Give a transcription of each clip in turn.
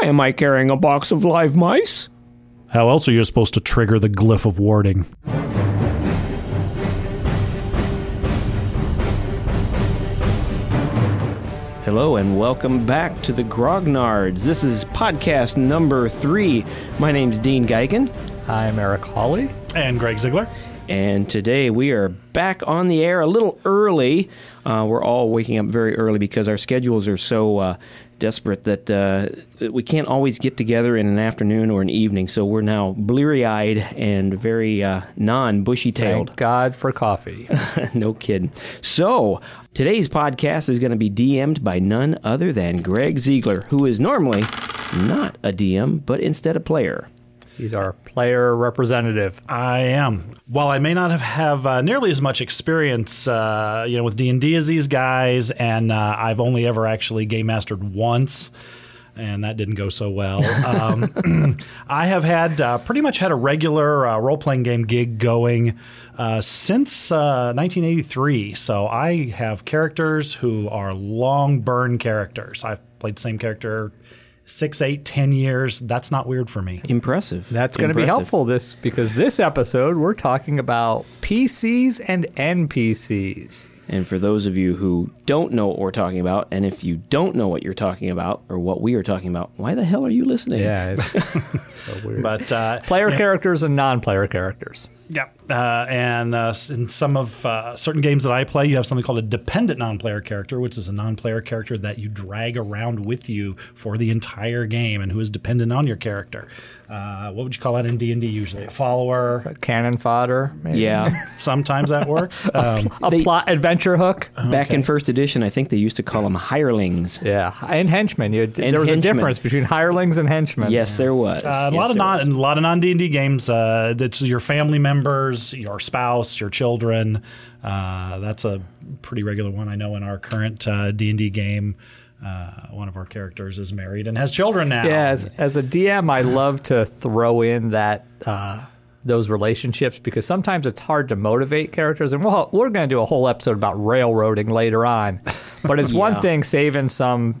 Why am I carrying a box of live mice? How else are you supposed to trigger the glyph of warding? Hello and welcome back to the Grognards. This is podcast number three. My name's Dean Geigen, I'm Eric Hawley. And Greg Ziegler. and today we are back on the air a little early. Uh, we're all waking up very early because our schedules are so uh, desperate that uh, we can't always get together in an afternoon or an evening. So we're now bleary eyed and very uh, non bushy tailed. Thank God for coffee. no kidding. So, today's podcast is going to be DM'd by none other than Greg Ziegler, who is normally not a DM, but instead a player. He's our player representative. I am. While I may not have, have uh, nearly as much experience, uh, you know, with D and D as these guys, and uh, I've only ever actually game mastered once, and that didn't go so well. Um, I have had uh, pretty much had a regular uh, role playing game gig going uh, since 1983. So I have characters who are long burn characters. I've played the same character six, eight, ten years. That's not weird for me. Impressive. That's going to be helpful this because this episode we're talking about PCs and NPCs. And for those of you who don't know what we're talking about, and if you don't know what you're talking about or what we are talking about, why the hell are you listening? Yeah, it's so weird. But uh, Player characters and non-player characters. Yeah, uh, and uh, in some of uh, certain games that I play, you have something called a dependent non-player character, which is a non-player character that you drag around with you for the entire game, and who is dependent on your character. Uh, what would you call that in D and D? Usually, a follower. A cannon fodder. maybe. Yeah. Sometimes that works. Um, A They- plot adventure hook. Back in first edition, I think they used to call them hirelings. Yeah, and henchmen. You, there was henchmen. a difference between hirelings and henchmen. Yes, there was. Uh, a Yes, lot of there non, was. and a lot of non D and D games. Uh, that's your family members, your spouse, your children. Uh, that's a pretty regular one. I know in our current uh, D and D game, uh, one of our characters is married and has children now. Yeah, as, as a DM, I love to throw in that uh, those relationships because sometimes it's hard to motivate characters. And we'll, we're going to do a whole episode about railroading later on. But it's one thing saving some,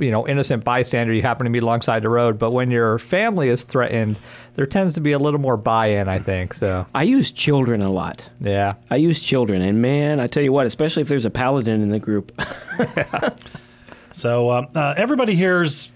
you know, innocent bystander you happen to be alongside the road. But when your family is threatened, there tends to be a little more buy-in. I think so. I use children a lot. Yeah. I use children, and man, I tell you what, especially if there's a paladin in the group. So um, uh, everybody here's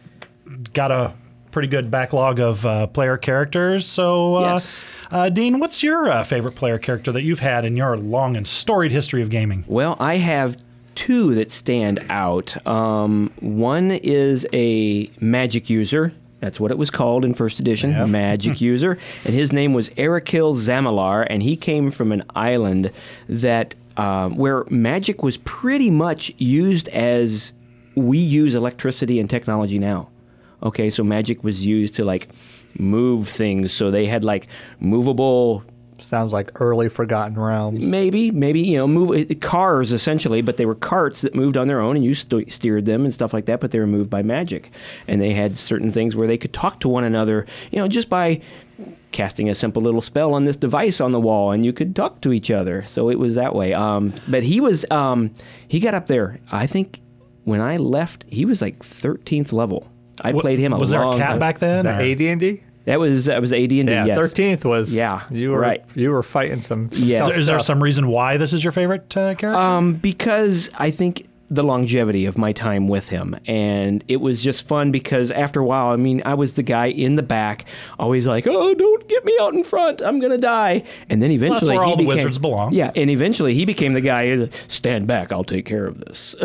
got a pretty good backlog of uh, player characters. So, uh, Yes. uh, Dean, what's your uh, favorite player character that you've had in your long and storied history of gaming? Well, I have two that stand out. Um, one is a magic user. That's what it was called in first edition, magic user. And his name was Erikil Zamalar, and he came from an island that um, where magic was pretty much used as we use electricity and technology now. Okay, so magic was used to like move things. So they had like movable Sounds like early Forgotten Realms. Maybe, maybe you know, move cars essentially, but they were carts that moved on their own, and you st- steered them and stuff like that. But they were moved by magic, and they had certain things where they could talk to one another, you know, just by casting a simple little spell on this device on the wall, and you could talk to each other. So it was that way. Um, but he was, um, he got up there. I think when I left, he was like thirteenth level. I played him a Was there a cat time. back then? Is that or- AD&D? That was that was AD and D. Yeah, yes. thirteenth was. Yeah, you were right. You were fighting some. Yeah. tough Is, there some reason why this is your favorite uh, character? Um, because I think the longevity of my time with him, and it was just fun because after a while, I mean, I was the guy in the back, always like, "Oh, don't get me out in front, I'm gonna die," and then eventually where he all the became, wizards belong. Yeah, and eventually he became the guy, "Stand back, I'll take care of this."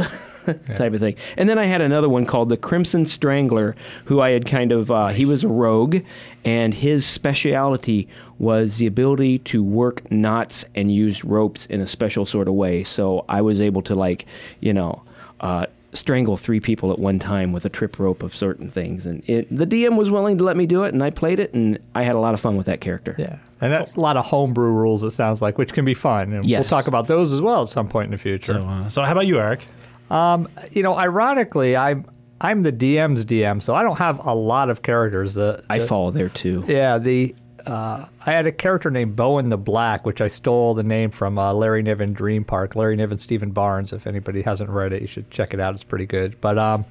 type of thing. And then I had another one called the Crimson Strangler, who I had kind of uh, he was a rogue, and his speciality was the ability to work knots and use ropes in a special sort of way. So I was able to like, you know, uh, strangle three people at one time with a trip rope of certain things. And it, the DM was willing to let me do it, and I played it, and I had a lot of fun with that character. Yeah, and that's a lot of homebrew rules. It sounds like, which can be fun. And Yes. we'll talk about those as well at some point in the future. so, uh, so how about you, Eric? You know, ironically, I'm I'm the DM's DM, so I don't have a lot of characters. The, I the- fall there too. Yeah, the uh, I had a character named Bowen the Black, which I stole the name from uh, Larry Niven Dream Park. Larry Niven, Steven Barnes. If anybody hasn't read it, you should check it out. It's pretty good. But um,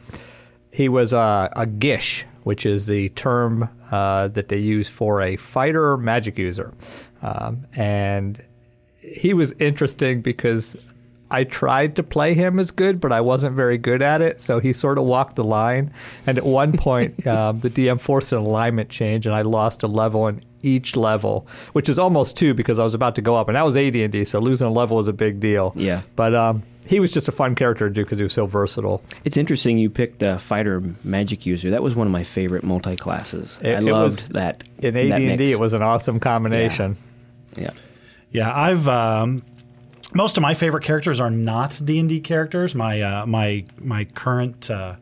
He was a, a gish, which is the term uh, that they use for a fighter magic user. Um, and he was interesting because I tried to play him as good, but I wasn't very good at it. So he sort of walked the line. And at one point, um, the DM forced an alignment change, and I lost a level in each level, which is almost two because I was about to go up, and that was AD&D. So losing a level was a big deal. Yeah. But um, he was just a fun character to do because he was so versatile. It's interesting you picked a fighter magic user. That was one of my favorite multi classes. I it loved was- that. In that AD&D, mix. it was an awesome combination. Yeah. Yeah, I've um, most of my favorite characters are not D and D characters. My uh, my my current uh,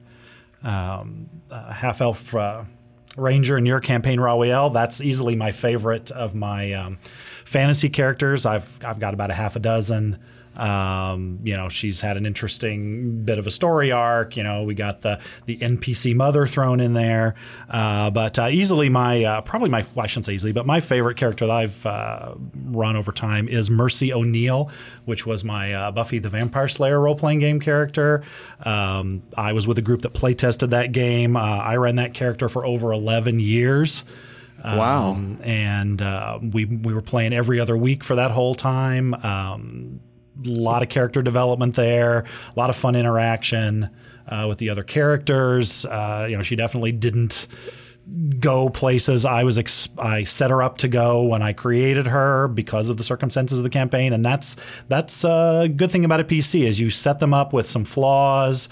um, uh, half elf uh, ranger in your campaign Rawiel. That's easily my favorite of my um, fantasy characters. I've I've got about a half a dozen. Um, you know, she's had an interesting bit of a story arc. You know, we got the the NPC mother thrown in there, uh, but uh, easily my uh, probably my well, I shouldn't say easily, but my favorite character that I've uh, run over time is Mercy O'Neill, which was my uh, Buffy the Vampire Slayer role playing game character. Um, I was with a group that play tested that game. Uh, I ran that character for over eleven years. Wow. Um, and uh, we we were playing every other week for that whole time. A lot of character development there, a lot of fun interaction uh, with the other characters. Uh, you know, she definitely didn't go places I was ex- I set her up to go when I created her because of the circumstances of the campaign, and that's that's a good thing about a PC is you set them up with some flaws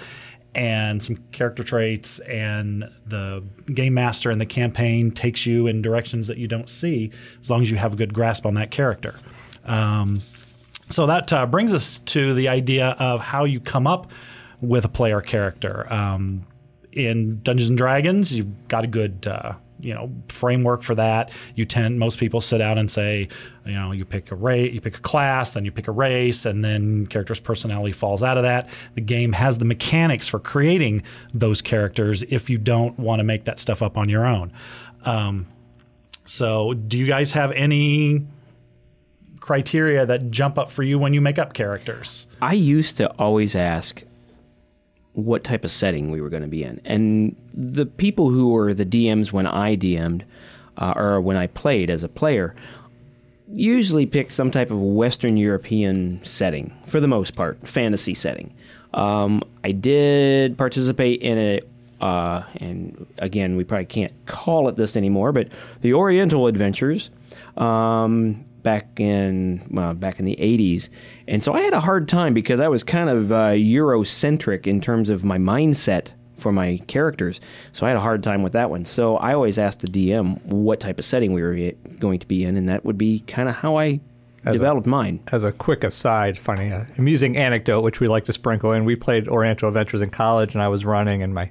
and some character traits, and the game master and the campaign takes you in directions that you don't see as long as you have a good grasp on that character. Um, so that uh, brings us to the idea of how you come up with a player character. Um, in Dungeons and Dragons, you've got a good uh, you know framework for that. You tend most people sit down and say, you know, you pick a race, you pick a class, then you pick a race, and then character's personality falls out of that. The game has the mechanics for creating those characters if you don't want to make that stuff up on your own. Um, so, do you guys have any criteria that jump up for you when you make up characters? I used to always ask what type of setting we were going to be in. And the people who were the DMs when I DM'd, uh, or when I played as a player, usually picked some type of Western European setting, for the most part, fantasy setting. Um, I did participate in a, uh, and again, we probably can't call it this anymore, but the Oriental Adventures. Um, back in uh, back in the 80s and so i had a hard time because i was kind of uh, eurocentric in terms of my mindset for my characters so i had a hard time with that one so i always asked the dm what type of setting we were going to be in and that would be kind of how i As a- developed mine As a quick aside, funny, uh, amusing anecdote, which we like to sprinkle in. We played Oriental Adventures in college, and I was running, and my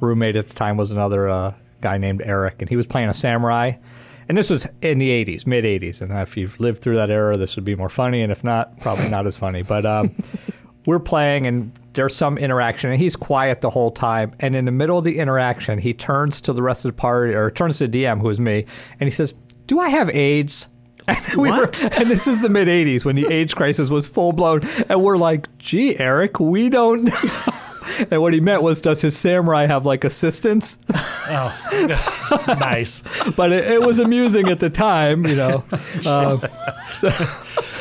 roommate at the time was another uh, guy named Eric, and he was playing a samurai. And this was in the 80s, mid 80s. And if you've lived through that era, this would be more funny. And if not, probably not as funny. But um, we're playing, and there's some interaction, and he's quiet the whole time. And in the middle of the interaction, he turns to the rest of the party, or turns to DM, who is me, and he says, Do I have AIDS? And we were, and this is the mid '80s when the AIDS crisis was full blown, and we're like, "Gee, Eric, we don't." know." And what he meant was, does his samurai have like assistants? Oh, nice. But it, it was amusing at the time, you know. Um,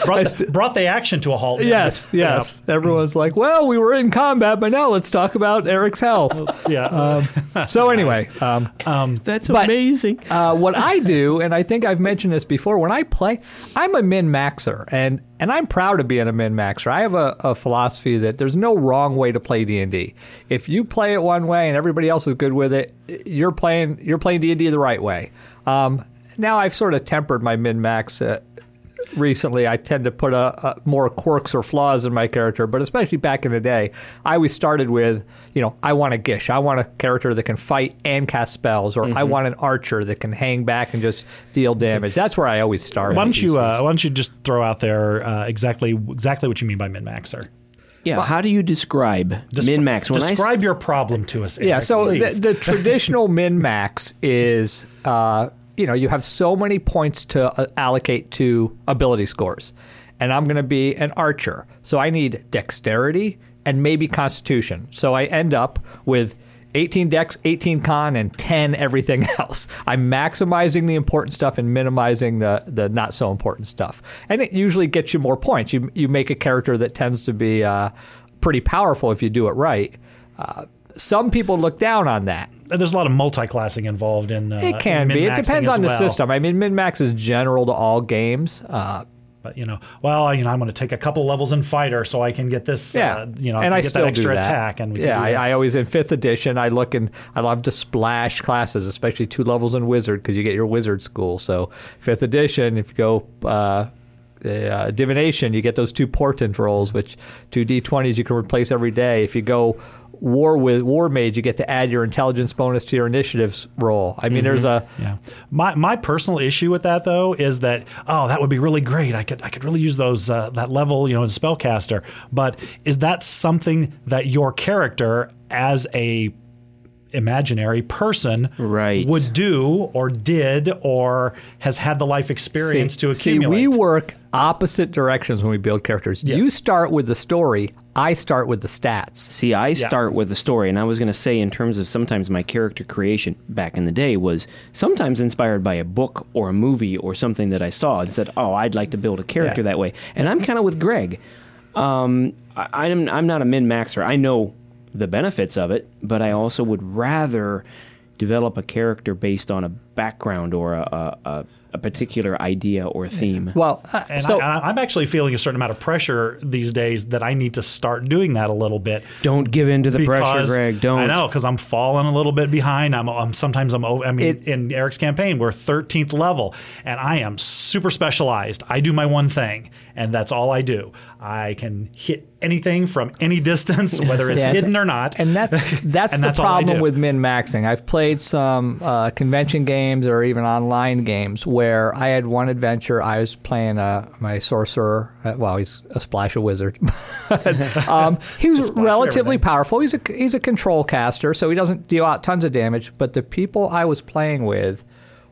Brought the, brought the action to a halt. yes, yes. Everyone's like, "Well, we were in combat, but now let's talk about Eric's health." Yeah. So anyway, um, that's But- amazing uh, what I do, and I think I've mentioned this before, when I play, I'm a min maxer, and and I'm proud of being a min maxer. I have a, a philosophy that there's no wrong way to play D and D. If you play it one way and everybody else is good with it, you're playing you're playing D and D the right way. Um, now I've sort of tempered my min max. Uh, recently I tend to put a, a more quirks or flaws in my character, but especially back in the day, I always started with, you know, I want a Gish. I want a character that can fight and cast spells, or I want an archer that can hang back and just deal damage. That's where I always start. why don't you uh. Why don't you just throw out there uh, exactly exactly what you mean by min maxer? yeah how do you describe min max when I s- Describe your problem to us. Yeah, so the, the traditional min max is, uh, you know, you have so many points to uh, allocate to ability scores. And I'm going to be an archer. So I need dexterity and maybe constitution. So I end up with 18 dex, 18 con, and 10 everything else. I'm maximizing the important stuff and minimizing the, the not so important stuff. And it usually gets you more points. You, you make a character that tends to be uh, pretty powerful if you do it right. Uh, some people look down on that. There's a lot of multi-classing involved in. Uh, It can be. It depends on the well. system. I mean, min max is general to all games. Uh, But you know, well, you know, I'm going to take a couple levels in fighter so I can get this. yeah, uh, you know, and I I get still that extra do that. attack, and yeah, I. I always in fifth edition. I look and I love to splash classes, especially two levels in wizard because you get your wizard school. So fifth edition, if you go. Uh, uh, divination, you get those two portent rolls, which two d20s you can replace every day. If you go war with war mage, you get to add your intelligence bonus to your initiatives roll. I mean, there's a Yeah. My my personal issue with that though is that oh that would be really great. I could I could really use those uh, that level you know as spellcaster. But is that something that your character as a imaginary person Right. would do or did or has had the life experience to accumulate. see, we work opposite directions when we build characters. You start with the story. I start with the stats. See, I start with the story, and I was going to say, in terms of sometimes my character creation back in the day, was sometimes inspired by a book or a movie or something that I saw and said, "Oh, I'd like to build a character Yeah. that way." And I'm kind of with Greg. Um, I, I'm I'm not a min maxer. I know the benefits of it, but I also would rather develop a character based on a background or a a, a, a particular idea or theme. Well, uh, and so I, I'm actually feeling a certain amount of pressure these days that I need to start doing that a little bit. Don't give in to the pressure, Greg. Don't. I know because I'm falling a little bit behind. I'm, I'm sometimes I'm. o- I mean, It- in Eric's campaign, we're 13th level, and I am super specialized. I do my one thing, and that's all I do. I can hit anything from any distance, whether it's Yeah. hidden or not. and that that's And the that's problem with min maxing. I've played some uh, convention games or even online games where I had one adventure. I was playing uh, my sorcerer. Uh, well, he's a splash of wizard. um, he was relatively powerful. He's a he's a control caster, so he doesn't deal out tons of damage. But the people I was playing with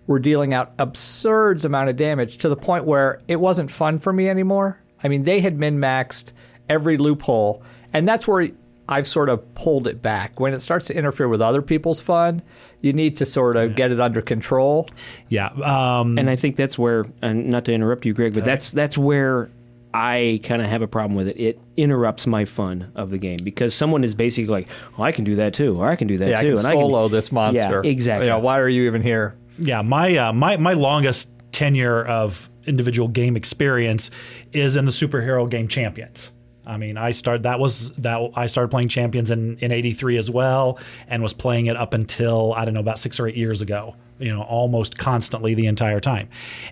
were dealing out absurd amount of damage to the point where it wasn't fun for me anymore. I mean, they had min maxed every loophole, and that's where I've sort of pulled it back. When it starts to interfere with other people's fun, you need to sort of get it under control. yeah, um, and I think that's where, and not to interrupt you, Greg, but that's that's where I kind of have a problem with it. It interrupts my fun of the game because someone is basically like, "Oh, I can do that too, or I can do that Yeah, I too." can and solo this monster. Yeah, exactly. You know, why are you even here? yeah. My uh, my my longest tenure of individual game experience is in the superhero game Champions. I mean, I started that was that I started playing Champions in in '83 as well, and was playing it up until I don't know about six or eight years ago. You know, almost constantly the entire time.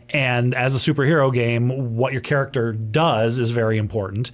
And as a superhero game, what your character does is very important.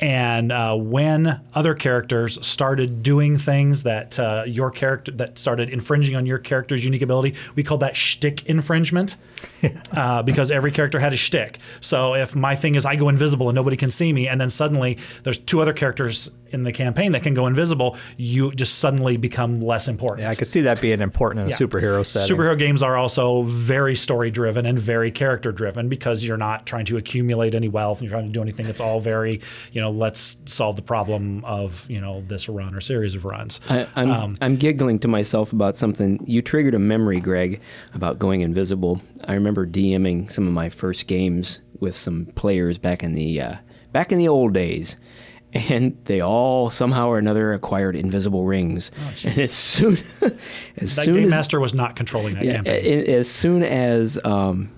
And uh, when other characters started doing things that uh, your character that started infringing on your character's unique ability, we call that shtick infringement, uh, because every character had a shtick. So if my thing is I go invisible and nobody can see me, and then suddenly there's two other characters in the campaign that can go invisible, you just suddenly become less important. Yeah, I could see that being important in a superhero setting. Superhero games are also very story driven and very character driven because you're not trying to accumulate any wealth. And you're trying to do anything. It's all very, you know, let's solve the problem of, you know, this run or series of runs. I, I'm Um, I'm giggling to myself about something. You triggered a memory, Greg, about going invisible. I remember DMing some of my first games with some players back in the uh, back in the old days. And they all somehow or another acquired invisible rings. and as soon as that soon game as, master was not controlling that Yeah, campaign. as soon as um,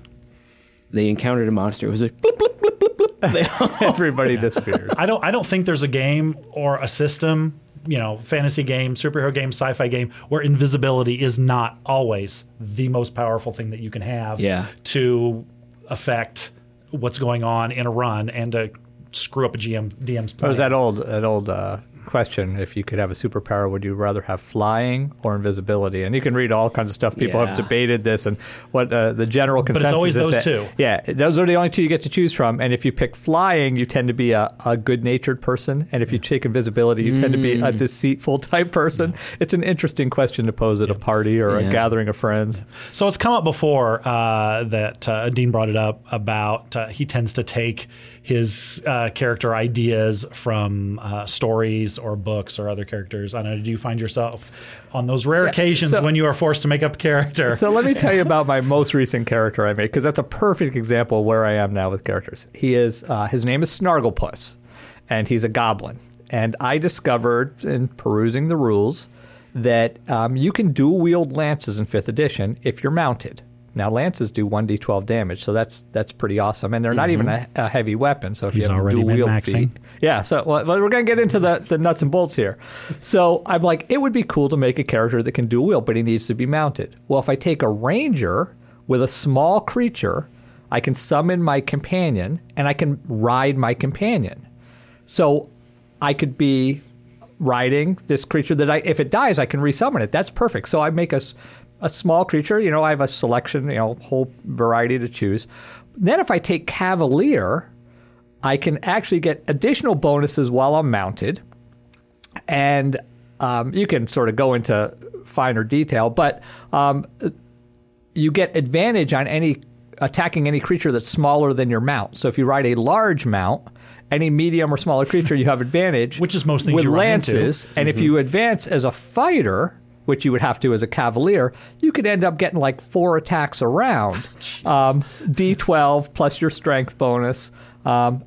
they encountered a monster, it was like blip, blip, blip, blip, blip. They all- Everybody disappears. I don't I don't think there's a game or a system, you know, fantasy game, superhero game, sci-fi game where invisibility is not always the most powerful thing that you can have Yeah. to affect what's going on in a run and to screw up a GM DM's What plan. was that old that old uh, question? If you could have a superpower, would you rather have flying or invisibility? And you can read all kinds of stuff. People Yeah. have debated this, and what uh, the general consensus but it's consensus always is those that- two. Yeah, those are the only two you get to choose from. And if you pick flying, you tend to be a, a good-natured person, and if you take invisibility, you tend to be Mm. a deceitful type person. It's an interesting question to pose at a party or Yeah. a gathering of friends. So it's come up before uh, that uh, Dean brought it up about uh, he tends to take his uh, character ideas from uh, stories movies or books or other characters? I know. Do you find yourself on those rare occasions so- when you are forced to make up a character? So let me tell you about my most recent character I made because that's a perfect example of where I am now with characters. He is uh, his name is Snarglepuss, and he's a goblin. And I discovered in perusing the rules that um, you can dual wield lances in fifth edition if you're mounted. Now lances do one d12 damage, so that's that's pretty awesome, and they're not even a, a heavy weapon. So if He's you have dual wield feat, yeah. So well, we're going to get into the, the nuts and bolts here. So I'm like, it would be cool to make a character that can dual wield, but he needs to be mounted. Well, if I take a ranger with a small creature, I can summon my companion and I can ride my companion. So I could be riding this creature that I, if it dies, I can resummon it. That's perfect. So I make a, s- a small creature. You know, I have a selection, you know, whole variety to choose. Then if I take Cavalier, I can actually get additional bonuses while I'm mounted, and um, you can sort of go into finer detail, but um, you get advantage on any attacking any creature that's smaller than your mount. So if you ride a large mount, any medium or smaller creature, you have advantage. Which is most things with you run into. lances. And if you advance as a fighter, which you would have to as a cavalier, you could end up getting like four attacks around. um, D12 plus your strength bonus. Um,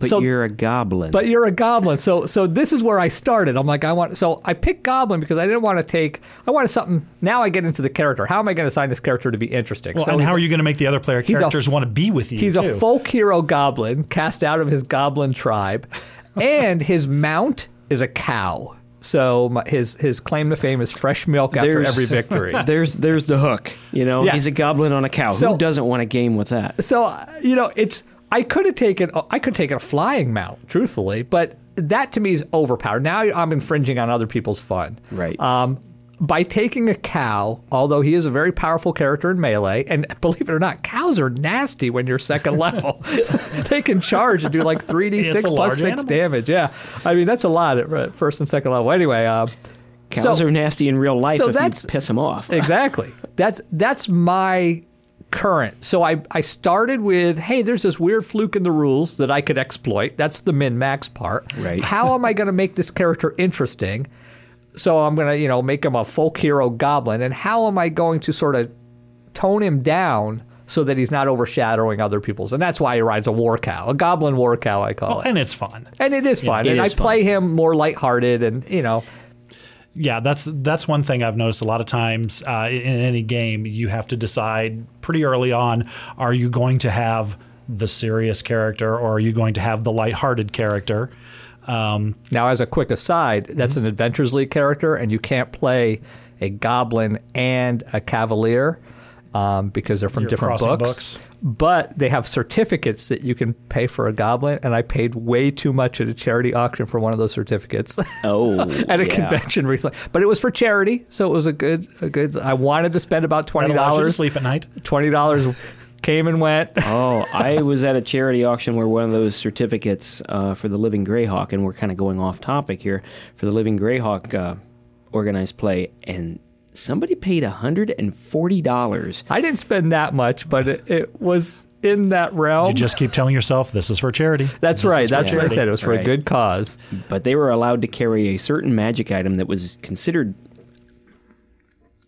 But so- you're a goblin. but you're a goblin, so so this is where I started. I'm like, I want. So I picked goblin because I didn't want to take. I wanted something. Now I get into the character. How am I going to assign this character to be interesting? well, so and how are you going to make the other player characters f- want to be with you? He's too? a folk hero goblin cast out of his goblin tribe, and his mount is a cow. So my, his his claim to fame is fresh milk after There's- every victory. there's there's the hook. You know, Yes. he's a goblin on a cow. So- Who doesn't want a game with that? so uh, you know, it's I could have taken I could take a flying mount, truthfully, but that to me is overpowered. Now I'm infringing on other people's fun. Right. Um, by taking a cow, although he is a very powerful character in melee, and believe it or not, cows are nasty when you're second level. they can charge and do like 3d6 It's a plus large 6 animal. damage. Yeah. I mean, that's a lot at first and second level. Anyway, uh, Cows so- are nasty in real life so if that's- you piss them off. exactly. That's that's my current. So I I started with, hey, there's this weird fluke in the rules that I could exploit. That's the min max part. Right. How am I going to make this character interesting? So I'm going to, you know, make him a folk hero goblin and how am I going to sort of tone him down so that he's not overshadowing other people's. And that's why he rides a war cow, a goblin war cow I call Well, it. and it's fun. And it is fun. it and I is fun. play him more lighthearted and, you know, Yeah, that's that's one thing I've noticed a lot of times uh, in any game. You have to decide pretty early on: are you going to have the serious character, or are you going to have the lighthearted character? Um, Now, as a quick aside, that's Mm-hmm. an Adventures League character, and you can't play a goblin and a cavalier um, because they're from You're different books. books. But they have certificates that you can pay for a goblin, and I paid way too much at a charity auction for one of those certificates Oh, at a yeah. convention recently. But it was for charity, so it was a good, a good. I wanted to spend about twenty that to dollars. sleep at night. Twenty dollars came and went. Oh, I was at a charity auction where one of those certificates uh, for the Living Greyhawk, and we're kind of going off topic here, for the Living Greyhawk uh, organized play, and somebody paid $140. I didn't spend that much, but it, it was in that realm. You just keep telling yourself this is for charity. That's This right. is for That's what I said. It was for a good cause. But they were allowed to carry a certain magic item that was considered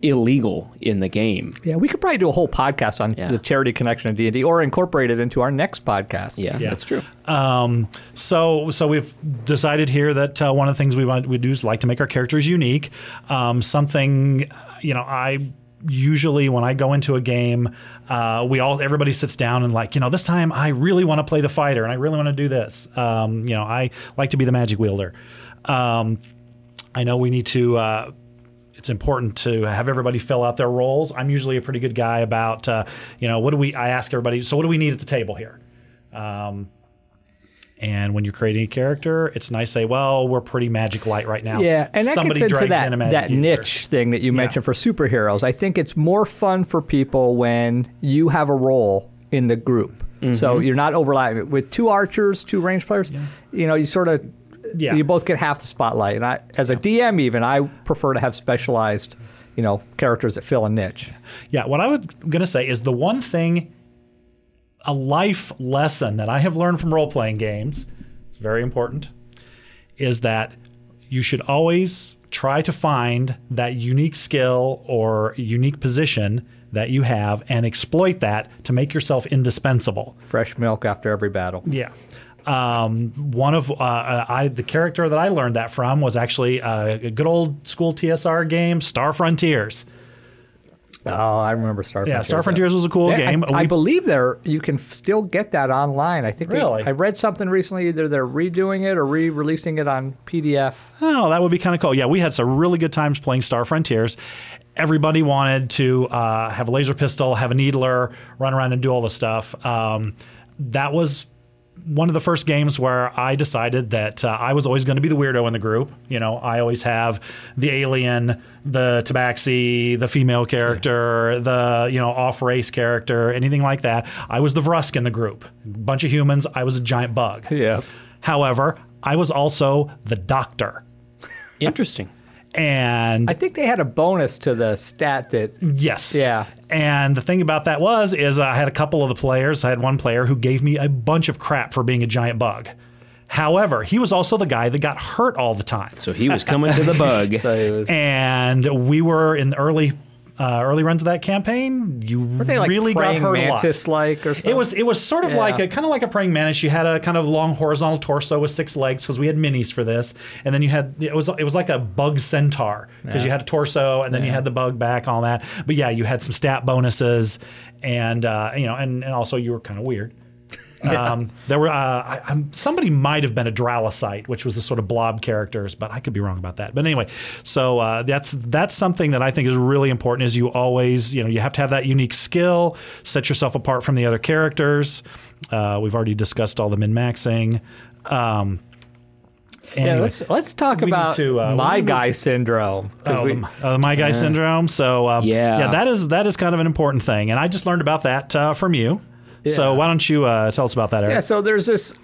illegal in the game. Yeah, we could probably do a whole podcast on Yeah. the charity connection of D and D, or incorporate it into our next podcast. Yeah, Yeah. that's true. Um, so so we've decided here that uh, one of the things we want we do is like to make our characters unique. Um, something you know I usually when I go into a game, uh, we all everybody sits down and like you know this time I really want to play the fighter and I really want to do this. Um, you know I like to be the magic wielder. Um, I know we need to. Uh, it's important to have everybody fill out their roles. I'm usually a pretty good guy about, uh, you know, what do we? I ask everybody. So what do we need at the table here? Um, and when you're creating a character, it's nice to say, well, we're pretty magic light right now. Yeah, and that Somebody gets into that, that user. niche thing that you mentioned for superheroes. I think it's more fun for people when you have a role in the group. So Mm-hmm. you're not overlapping with two archers, two range players. You know, you sort of Yeah. you both get half the spotlight. And I, as a DM, even I prefer to have specialized, you know, characters that fill a niche. Yeah, what I was going to say is the one thing, a life lesson that I have learned from role playing games, it's very important, is that you should always try to find that unique skill or unique position that you have and exploit that to make yourself indispensable. Fresh milk after every battle. Yeah. Um, one of uh, I the character that I learned that from was actually uh, a good old school TSR game, Star Frontiers. Oh, I remember Star Yeah, Frontiers. Star Frontiers was a cool Yeah, game. I, I We- believe there you can still get that online. I think they- Really? I read something recently. Either they're redoing it or re-releasing it on PDF. Oh, that would be kind of cool. Yeah, we had some really good times playing Star Frontiers. Everybody wanted to uh, have a laser pistol, have a needler, run around and do all the stuff. Um, that was one of the first games where I decided that uh, I was always going to be the weirdo in the group. You know, I always have the alien, the tabaxi, the female character, the you know off race character, anything like that. I was the Vrusk in the group. Bunch of humans. I was a giant bug. Yeah. However, I was also the doctor. Interesting. And I think they had a bonus to the stat that yes. Yeah. And the thing about that was is I had a couple of the players. I had one player who gave me a bunch of crap for being a giant bug. However, he was also the guy that got hurt all the time. So he was coming to the bug. so was, And we were in the early uh, early runs of that campaign. You they like really got hurt a lot. mantis like or something? It was it was sort of Yeah. like a kind of like a praying mantis. You had a kind of long horizontal torso with six legs because we had minis for this, and then you had it was it was like a bug centaur because you had a torso and then you had the bug back all that. But yeah, you had some stat bonuses, and uh, you know, and, and also you were kind of weird. Um, there were uh, I, I'm, somebody might have been a Dralasite, which was the sort of blob characters, but I could be wrong about that. But anyway, so uh, that's that's something that I think is really important. Is you always you know you have to have that unique skill, set yourself apart from the other characters. Uh, we've already discussed all the min maxing. Um, yeah, let's let's talk about to, uh, my guy syndrome. Oh, we- uh, my guy syndrome. So um, Yeah. yeah, that is that is kind of an important thing, and I just learned about that uh, from you. So why don't you uh, tell us about that, Eric? Yeah, so there's this.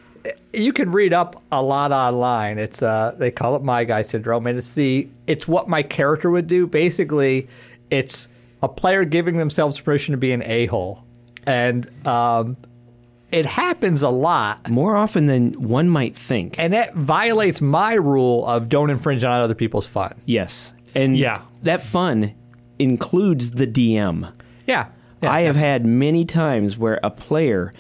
You can read up a lot online. It's uh, they call it my guy syndrome, and it's the it's what my character would do. Basically, it's a player giving themselves permission to be an a hole, and um, it happens a lot. More often than one might think. And that violates my rule of don't infringe on other people's fun. Yes. And Yeah. that fun includes the DM. Yeah. Yeah. I have had many times where a player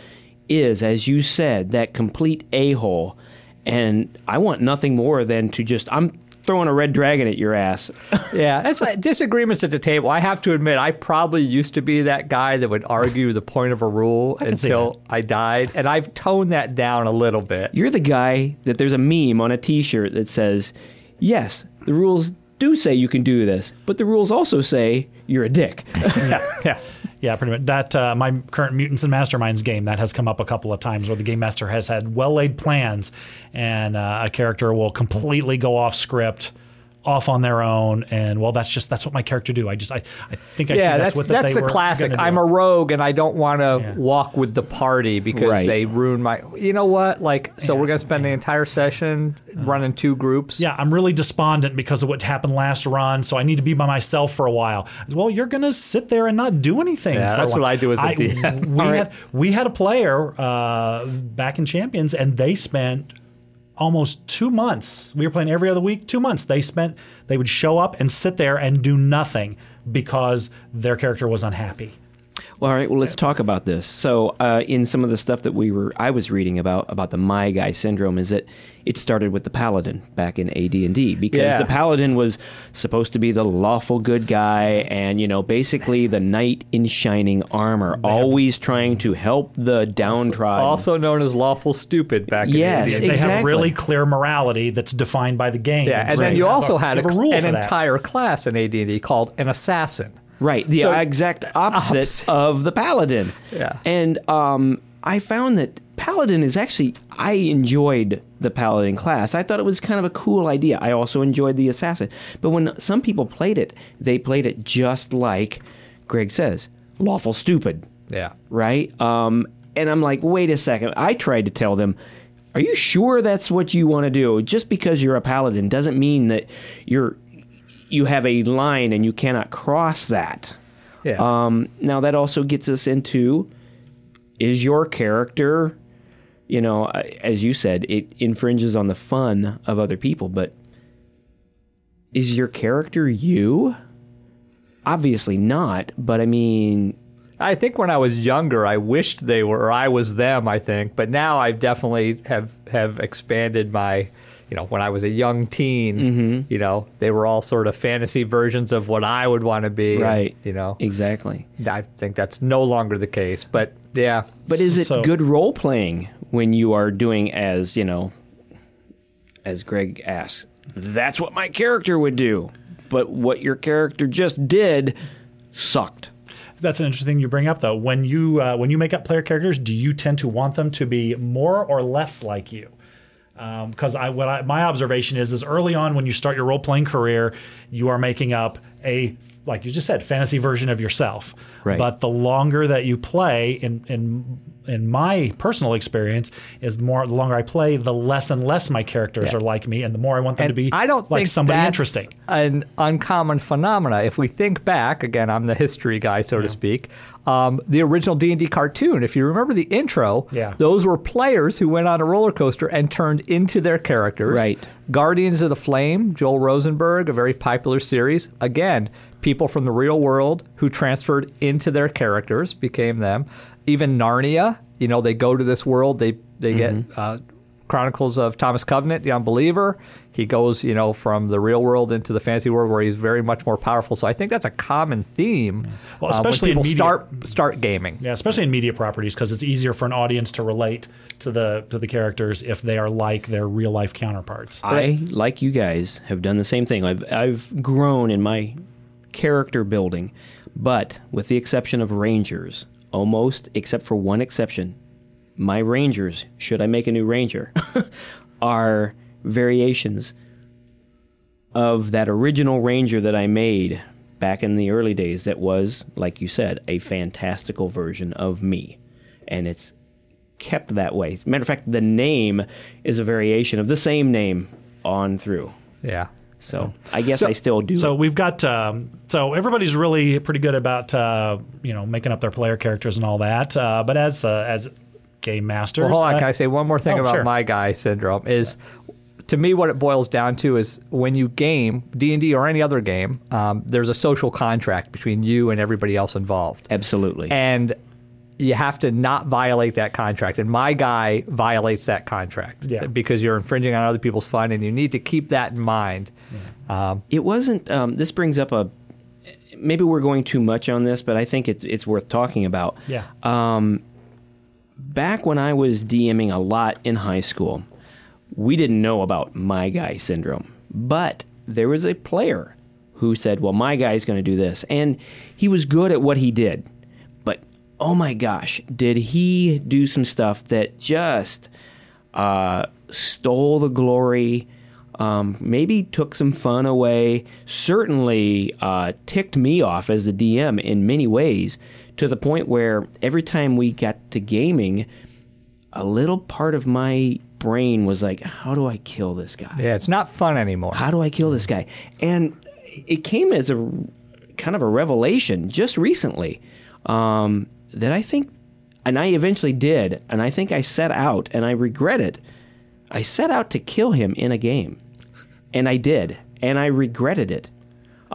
is, as you said, that complete a hole, and I want nothing more than to just I'm throwing a red dragon at your ass. Yeah, that's like disagreements at the table. I have to admit, I probably used to be that guy that would argue the point of a rule see until I died, and I've toned that down a little bit. You're the guy that there's a meme on a T-shirt that says, "Yes, the rules do say you can do this, but the rules also say you're a dick." yeah, yeah, yeah, pretty much. That uh, my current Mutants and Masterminds game that has come up a couple of times where the game master has had well laid plans, and uh, a character will completely go off script, off on their own, and well, that's just that's what my character do. I just I, I think I see Yeah, that's, that's what that's, that they the classic. I'm a rogue and I don't want to Yeah. walk with the party because Right. they ruin my. You know what? Like, so we're gonna spend the entire session running two groups. yeah, I'm really despondent because of what happened last run, so I need to be by myself for a while. Well, you're going to sit there and not do anything. Yeah, for a that's while. what I do as a DM. We All right. had we had a player uh, back in Champions, and they spent almost two months. We were playing every other week. Two months. They spent. They would show up and sit there and do nothing because their character was unhappy. Well, all right. Well, let's talk about this. So, uh, in some of the stuff that we were, I was reading about about the My Guy syndrome, is that it started with the Paladin back in AD and D because Yeah. the Paladin was supposed to be the lawful good guy, and you know, basically the knight in shining armor, always trying to help the downtrodden. Also known as lawful stupid back in Yes, the They have really clear morality that's defined by the game. Yeah, and So then you also had a, a rule an entire class in AD&D called an assassin. Right, the So- exact opposite, Opposite. of the paladin. Yeah. And um, I found that paladin is actually I enjoyed the paladin class. I thought it was kind of a cool idea. I also enjoyed the assassin. But when some people played it, they played it just like Greg says, lawful stupid, Yeah. right? Um, and I'm like, wait a second. I tried to tell them. Are you sure that's what you want to do? Just because you're a paladin doesn't mean that you're you have a line and you cannot cross that. Yeah. Um, now that also gets us into is your character, you know, as you said, it infringes on the fun of other people, but is your character you? Obviously not, but I mean, I think when I was younger, I wished they were, or I was them. I think, but now I definitely have have expanded my. You know, when I was a young teen, Mm-hmm. you know, they were all sort of fantasy versions of what I would want to be. and, Right. you know, exactly. I think that's no longer the case. But yeah, But is it So- good role playing when you are doing as, you know, as Greg asks, that's what my character would do. But what your character just did sucked. That's an interesting thing you bring up, though. When you uh, when you make up player characters, do you tend to want them to be more or less like you? Because I, what I, my observation is, is early on when you start your role playing career, you are making up a like you just said, fantasy version of yourself. Right. But the longer that you play, in in in my personal experience, is the more the longer I play, the less and less my characters Yeah. are like me, and the more I want them and to be I don't like think somebody that's interesting. An uncommon phenomena. If we think back again, I'm the history guy, so to speak. Um, the original D and D cartoon. If you remember the intro, Yeah. those were players who went on a roller coaster and turned into their characters. Right. Guardians of the Flame, Joel Rosenberg, a very popular series. Again, people from the real world who transferred into their characters became them. Even Narnia, you know, they go to this world, they they Mm-hmm. get uh, Chronicles of Thomas Covenant, the Unbeliever. He goes, you know, from the real world into the fantasy world where he's very much more powerful. So I think that's a common theme. Well, uh, especially in when people media- start start gaming. Yeah, especially in media properties because it's easier for an audience to relate to the to the characters if they are like their real life counterparts. I, like you guys, have done the same thing. I've I've grown in my character building, but with the exception of Rangers, almost except for one exception, my Rangers, should I make a new Ranger, are variations of that original Ranger that I made back in the early days that was, like you said, a fantastical version of me. And it's kept that way. Matter of fact, the name is a variation of the same name on through. Yeah. So I guess So- I still do. So we've got um, so everybody's really pretty good about uh, you know making up their player characters and all that. Uh, but as uh, as game masters, Well, hold on. uh, Can I say one more thing oh, about sure. my guy syndrome? Is to me what it boils down to is when you game D and D or any other game, um, there's a social contract between you and everybody else involved, Absolutely. and you have to not violate that contract. And my guy violates that contract Yeah. because you're infringing on other people's fun, and you need to keep that in mind. Um, it wasn't. Um, this brings up a. Maybe we're going too much on this, but I think it's it's worth talking about. yeah, Um, back when I was DMing a lot in high school, we didn't know about my guy syndrome. But there was a player who said, Well, my guy's going to do this. And he was good at what he did. Oh my gosh, did he do some stuff that just uh, stole the glory? Um, maybe took some fun away. Certainly uh, ticked me off as the DM in many ways, to the point where every time we got to gaming, a little part of my brain was like, "How do I kill this guy? yeah, it's not fun anymore. How do I kill this guy?" And it came as a kind of a revelation just recently um, that I think, and I eventually did, and I think I set out, and I regret it. I set out to kill him in a game, and I did, and I regretted it.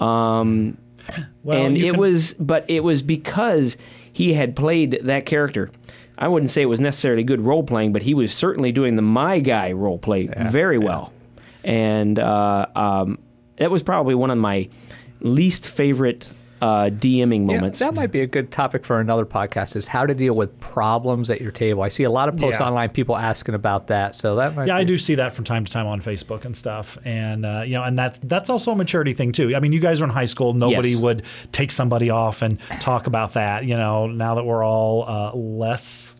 Um, Well, and it can- was, but it was because he had played that character. I wouldn't say it was necessarily good role playing, but he was certainly doing the my guy role play very well, and uh, um, that was probably one of my least favorite uh, DMing Yeah, moments. that might be a good topic for another podcast. Is how to deal with problems at your table. I see a lot of posts Yeah. online, people asking about that. So that might Yeah, I be- do see that from time to time on Facebook and stuff, and uh, you know, and that's that's also a maturity thing too. I mean, you guys were in high school; nobody Yes. would take somebody off and talk about that. You know, now that we're all uh, less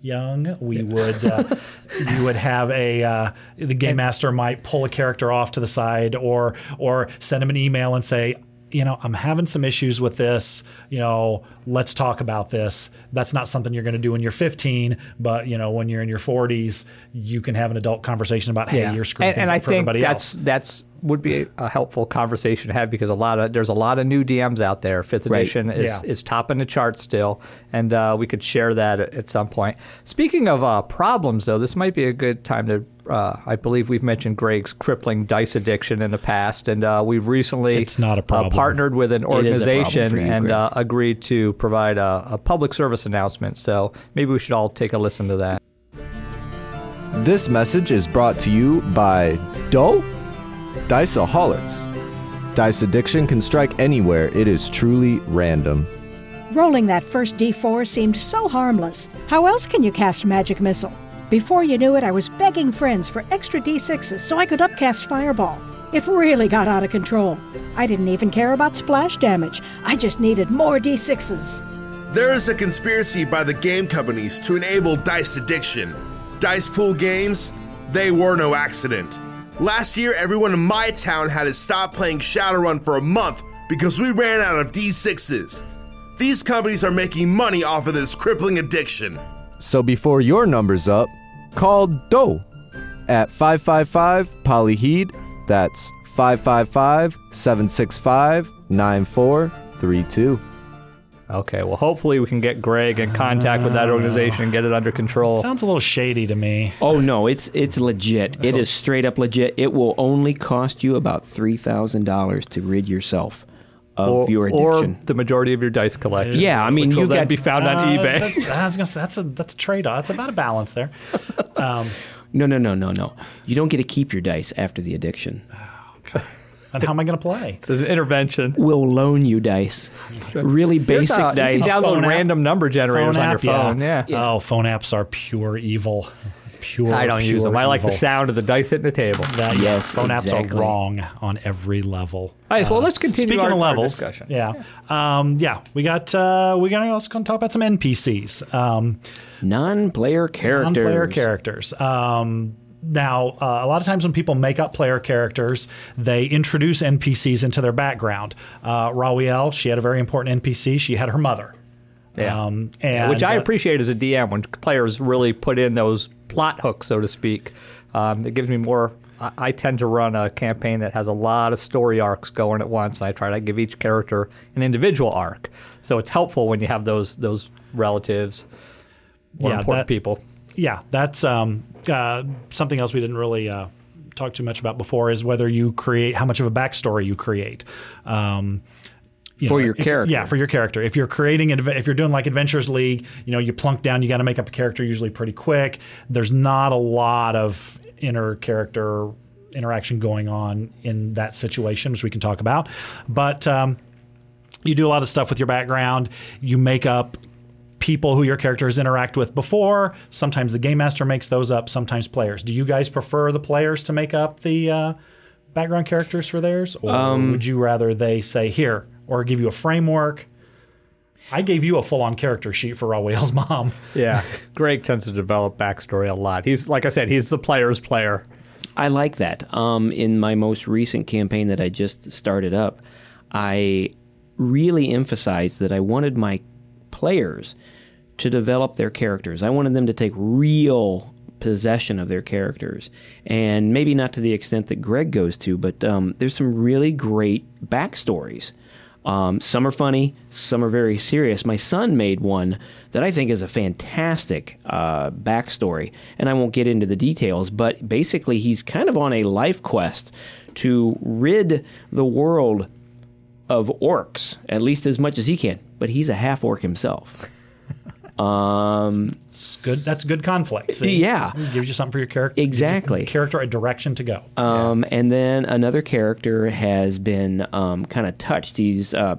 young, we would uh, you would have a uh, the game master might pull a character off to the side, or or send him an email and say. You know, I'm having some issues with this. You know, let's talk about this. That's not something you're going to do when you're 15, but you know, when you're in your 40s, you can have an adult conversation about, hey, you're screwing and, things and up I for think that's else. that's would be a helpful conversation to have because a lot of there's a lot of new DMs out there. Fifth Right. edition is Yeah. is topping the chart still, and uh, we could share that at, at some point. Speaking of uh, problems, though, this might be a good time to uh, I believe we've mentioned Greg's crippling dice addiction in the past, and uh, we've recently It's not a problem. Uh, partnered with an is a problem organization you, and uh, agreed to provide a, a public service announcement. So maybe we should all take a listen to that. This message is brought to you by Doe Diceaholics. Dice addiction can strike anywhere, it is truly random. Rolling that first d4 seemed so harmless. How else can you cast Magic Missile? Before you knew it, I was begging friends for extra d6s so I could upcast Fireball. It really got out of control. I didn't even care about splash damage, I just needed more d6s. There is a conspiracy by the game companies to enable dice addiction. Dice pool games, they were no accident. Last year, everyone in my town had to stop playing Shadowrun for a month because we ran out of D6s. These companies are making money off of this crippling addiction. So before your number's up, call Doe at 555 Polyheed. That's 555 765 9432. Okay, well, hopefully we can get Greg in contact with that organization and get it under control. Sounds a little shady to me. Oh no, it's it's legit. It is straight up legit. It will only cost you about three thousand dollars to rid yourself of Or, your or addiction. the majority of your dice collection. Yeah, I mean, which will you then got- be found on Uh, eBay. that's- I was gonna say that's a that's a trade off. It's about a balance there. Um, no, no, no, no, no. You don't get to keep your dice after the addiction. and how am I going to play? It's an intervention. We'll loan you dice. Really basic how- dice. You can Phone download app. random number generators on your app, yeah. phone. Yeah. Oh, phone apps are pure evil. Pure. I don't use pure them. I like the sound of the dice hitting the table. That, yeah, Yes, phone apps are wrong on every level. All right, well, let's continue Speaking our, of levels, discussion. yeah, um, yeah, we got uh, we got also going to talk about some NPCs, um, Non-player characters. non-player characters. Um, now, uh, a lot of times when people make up player characters, they introduce NPCs into their background. Uh, Rawiel, she had a very important NPC. She had her mother. Yeah. Um, and Which I uh, appreciate as a DM when players really put in those plot hooks, so to speak. Um, it gives me more. I, I tend to run a campaign that has a lot of story arcs going at once. And I try to give each character an individual arc, so it's helpful when you have those those relatives or Yeah, important that- people. yeah, that's um, uh, something else we didn't really uh, talk too much about before is whether you create how much of a backstory you create. Um, For know, your if- character. yeah, for your character. If you're creating, if you're doing like Adventures League, you know, you plunk down, you got to make up a character usually pretty quick. There's not a lot of inner character interaction going on in that situation, which we can talk about. But um, you do a lot of stuff with your background. You make up people who your characters interact with before. Sometimes the game master makes those up. Sometimes players. Do you guys prefer the players to make up the uh, background characters for theirs, or Um, would you rather they say here or give you a framework? I gave you a full-on character sheet for Rawael's mom. Yeah, Greg tends to develop backstory a lot. He's like I said, he's the player's player. I like that. Um, in my most recent campaign that I just started up, I really emphasized that I wanted my players to develop their characters. I wanted them to take real possession of their characters, and maybe not to the extent that Greg goes to, but um, there's some really great backstories. Um, some are funny, some are very serious. My son made one that I think is a fantastic uh, backstory, and I won't get into the details, but basically, he's kind of on a life quest to rid the world of orcs, at least as much as he can. But he's a half orc himself. Um, It's good. That's good conflict. See? Yeah. It gives you something for your character. Exactly. your character a direction to go. Um, And then another character has been um, kind of touched. He's uh,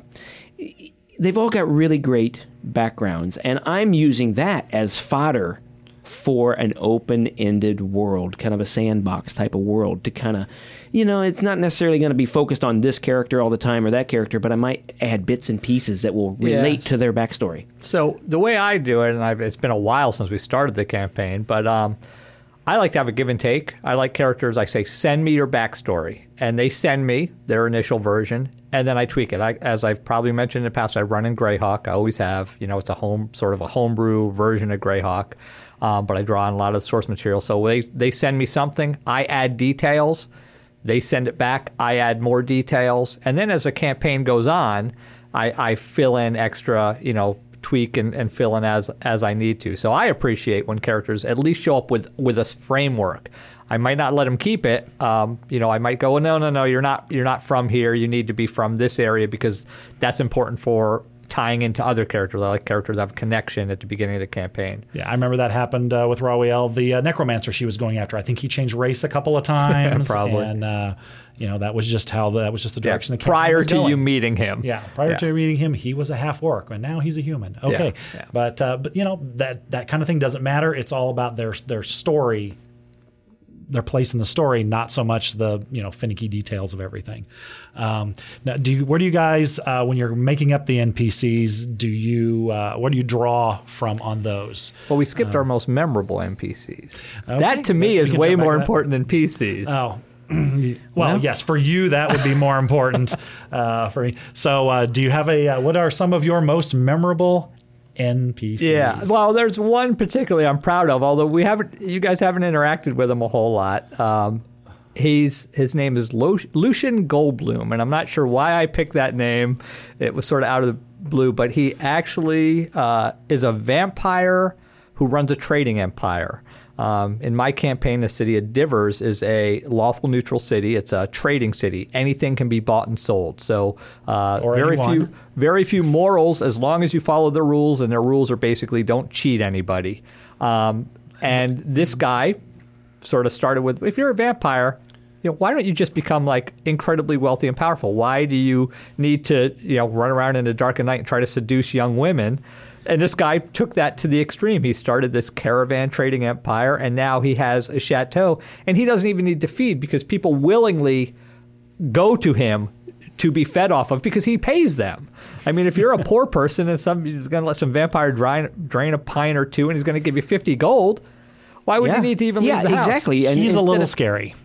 they've all got really great backgrounds, and I'm using that as fodder for an open-ended world, kind of a sandbox type of world to kind of. You know, it's not necessarily going to be focused on this character all the time or that character, but I might add bits and pieces that will relate Yes. to their backstory. So the way I do it, and I've, it's been a while since we started the campaign, but um, I like to have a give and take. I like characters. I say, send me your backstory, and they send me their initial version, and then I tweak it. I, as I've probably mentioned in the past, I run in Greyhawk. I always have. You know, it's a home sort of a homebrew version of Greyhawk, um, but I draw on a lot of the source material. So they they send me something, I add details. They send it back. I add more details, and then as the campaign goes on, I, I fill in extra, you know, tweak and, and fill in as as I need to. So I appreciate when characters at least show up with with a framework. I might not let them keep it. Um, you know, I might go, no, no, no, you're not you're not from here. You need to be from this area because that's important for tying into other characters. I like characters that have connection at the beginning of the campaign. Yeah, I remember that happened uh, with Rawiel, the uh, necromancer she was going after. I think he changed race a couple of times. Probably. And, uh, you know, that was just how the, that was just the Yeah, direction the campaign prior to going. you meeting him. Yeah, prior Yeah. to meeting him, he was a half orc, and now he's a human. Okay, yeah. but uh, but you know that that kind of thing doesn't matter. It's all about their their story, their place in the story, not so much the you know finicky details of everything. Um, now, do you, where do you guys uh, when you're making up the NPCs? Do you uh, what do you draw from on those? Well, we skipped our most memorable NPCs. Okay, That to we me is way more important than PCs. Oh. Well, yes, for you that would be more important. uh, for me, so uh, do you have a? Uh, what are some of your most memorable NPCs? Yeah. Well, there's one particularly I'm proud of, although we haven't, you guys haven't interacted with him a whole lot. Um, he's his name is Lu- Lucian Goldblum, and I'm not sure why I picked that name. It was sort of out of the blue, but he actually uh, is a vampire who runs a trading empire. Um, in my campaign, the city of Dyvers is a lawful neutral city. It's a trading city. Anything can be bought and sold. So uh, very anyone. few very few morals as long as you follow the rules, and their rules are basically don't cheat anybody. Um, and this guy sort of started with if you're a vampire, you know, why don't you just become like incredibly wealthy and powerful? Why do you need to, you know, run around in the dark of night and try to seduce young women? And this guy took that to the extreme. He started this caravan trading empire, and now he has a chateau, and he doesn't even need to feed because people willingly go to him to be fed off of because he pays them. I mean, if you're a poor person and somebody's going to let some vampire drain, drain a pint or two and he's going to give you 50 gold, why would yeah. you need to even yeah, leave the house? Yeah, exactly. And he's a little of- scary.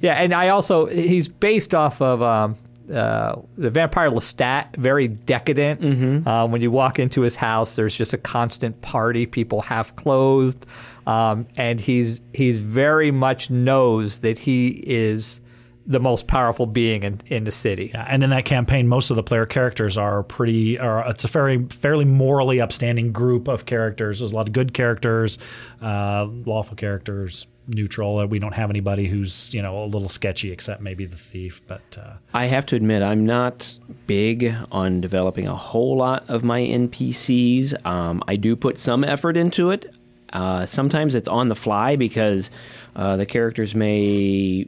Yeah, and I also he's based off of um, uh, the vampire Lestat, very decadent. Mm-hmm. Uh, when you walk into his house, there's just a constant party, people half clothed, um, and he's he's very much knows that he is the most powerful being in, in the city. Yeah, and in that campaign, most of the player characters are pretty. Are, it's a very fairly morally upstanding group of characters. There's a lot of good characters, uh, lawful characters, neutral. Uh, We don't have anybody who's you know a little sketchy, except maybe the thief. But uh, I have to admit, I'm not big on developing a whole lot of my NPCs. Um, I do put some effort into it. Uh, sometimes it's on the fly because uh, the characters may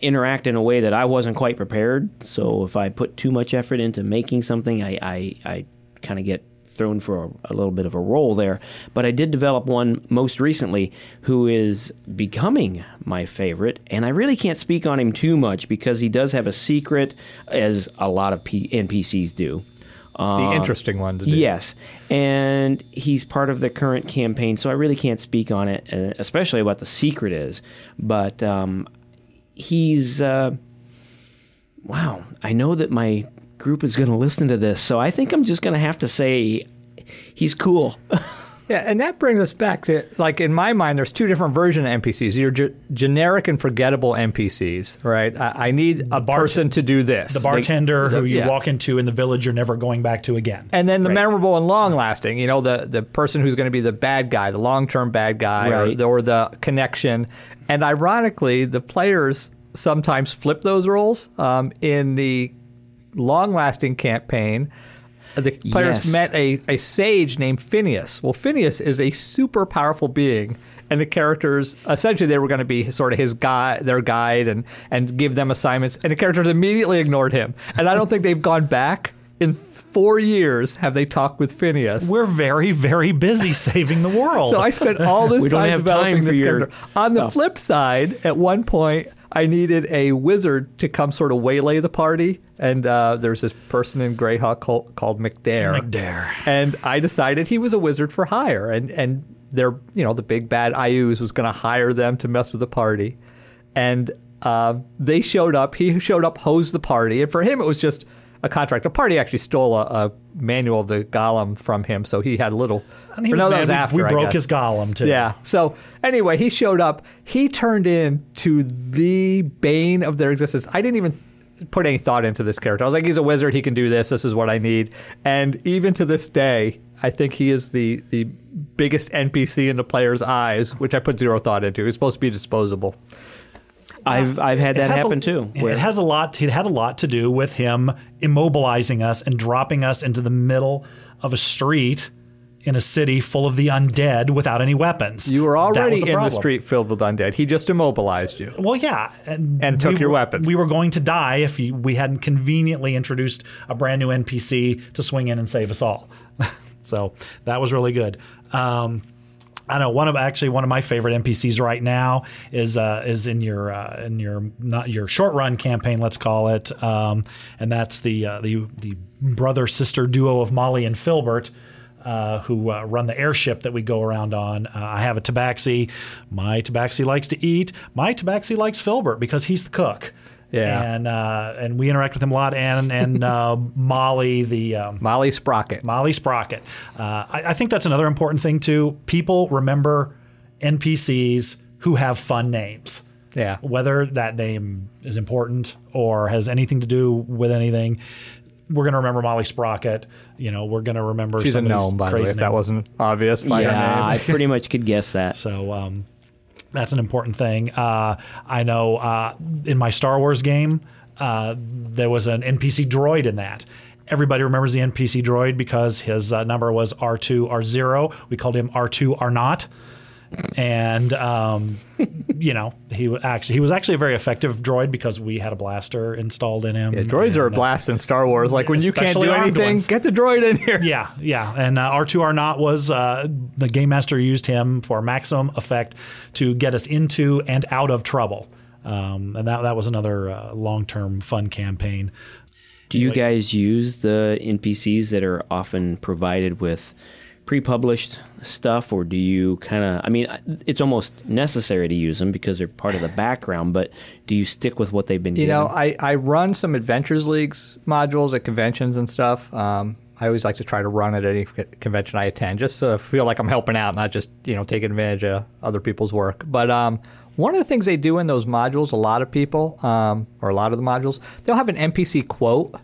interact in a way that I wasn't quite prepared. So if I put too much effort into making something, I, I, I kind of get thrown for a, a little bit of a role there. But I did develop one most recently who is becoming my favorite, and I really can't speak on him too much because he does have a secret, as a lot of P- NPCs do. The interesting one to do. Yes, and he's part of the current campaign, so I really can't speak on it, uh, especially what the secret is. But um, he's uh, wow. I know that my group is going to listen to this, so I think I'm just going to have to say he's cool. Yeah, and that brings us back to like in my mind, there's two different version of NPCs. Your ge- generic and forgettable NPCs, right? I, I need a bart- person to do this. the bartender who you yeah. walk into in the village, you're never going back to again. and then the memorable and long lasting, you know, the the person who's going to be the bad guy, the long term bad guy, or, the, or the connection. And ironically, the players sometimes flip those roles. Um, in the long lasting campaign, the players Yes. met a, a sage named Phineas. Well, Phineas is a super powerful being. And the characters essentially they were going to be sort of his guide, their guide, and and give them assignments. And the characters immediately ignored him. And I don't think they've gone back in four years. Have they talked with Phineas? We're very, very busy saving the world. So I spent all this time developing time this your character. On the flip side, at one point, I needed a wizard to come sort of waylay the party, and uh, there's this person in Greyhawk called, called McDare. McDare. And I decided he was a wizard for hire, and and their you know the big bad Iuz was going to hire them to mess with the party, and uh, they showed up. He showed up, hosed the party, and for him it was just a contract. The party actually stole a, a manual of the golem from him, so he had a little. And he no, that was after. we broke his golem too. Yeah. So anyway, he showed up. He turned into the bane of their existence. I didn't even put any thought into this character. I was like, he's a wizard. He can do this. This is what I need. And even to this day, I think he is the the biggest NPC in the player's eyes, which I put zero thought into. He's supposed to be disposable. I've I've had that happen a, too. It has a lot. It had a lot to do with him immobilizing us and dropping us into the middle of a street in a city full of the undead without any weapons. You were That already was in the street filled with undead. He just immobilized you. Well, yeah, and, And took we your were- weapons. We were going to die if he, we hadn't conveniently introduced a brand new NPC to swing in and save us all. so that was really good. Um, I know one of actually one of my favorite NPCs right now is uh, is in your uh, in your not your short run campaign, let's call it, um, and that's the uh, the the brother sister duo of Molly and Filbert. Uh, who uh, run the airship that we go around on? Uh, I have a Tabaxi. My Tabaxi likes to eat. My Tabaxi likes Filbert because he's the cook. Yeah. and uh, and we interact with him a lot. And and uh, Molly, the um, Molly Sprocket. Molly Sprocket. Uh, I, I think that's another important thing too. People remember NPCs who have fun names. Yeah. Whether that name is important or has anything to do with anything, we're going to remember Molly Sprocket. You know, we're going to remember. She's a some of these gnome, by the way, crazy if that wasn't obvious by yeah, her I pretty much could guess that. So um, that's an important thing. Uh, I know uh, in my Star Wars game, uh, there was an NPC droid in that. Everybody remembers the NPC droid because his uh, number was R2 R0. We called him R2 R not. And um, you know he wa- actually he was actually a very effective droid because we had a blaster installed in him. Yeah, droids are a And, uh, blast in Star Wars. Like when you can't do anything, ones. get the droid in here. Yeah, yeah, and uh, R2 R0 was uh, the game master used him for maximum effect to get us into and out of trouble, um, and that that was another uh, long term fun campaign. Do you guys use the NPCs that are often provided with pre-published stuff, or do you kind of? I mean, it's almost necessary to use them because they're part of the background. But do you stick with what they've been? You know, I, I run some Adventures Leagues modules at conventions and stuff. Um, I always like to try to run at any convention I attend, just to feel like I'm helping out, not just you know taking advantage of other people's work. But um, one of the things they do in those modules, a lot of people, um, or a lot of the modules, they'll have an NPC quote,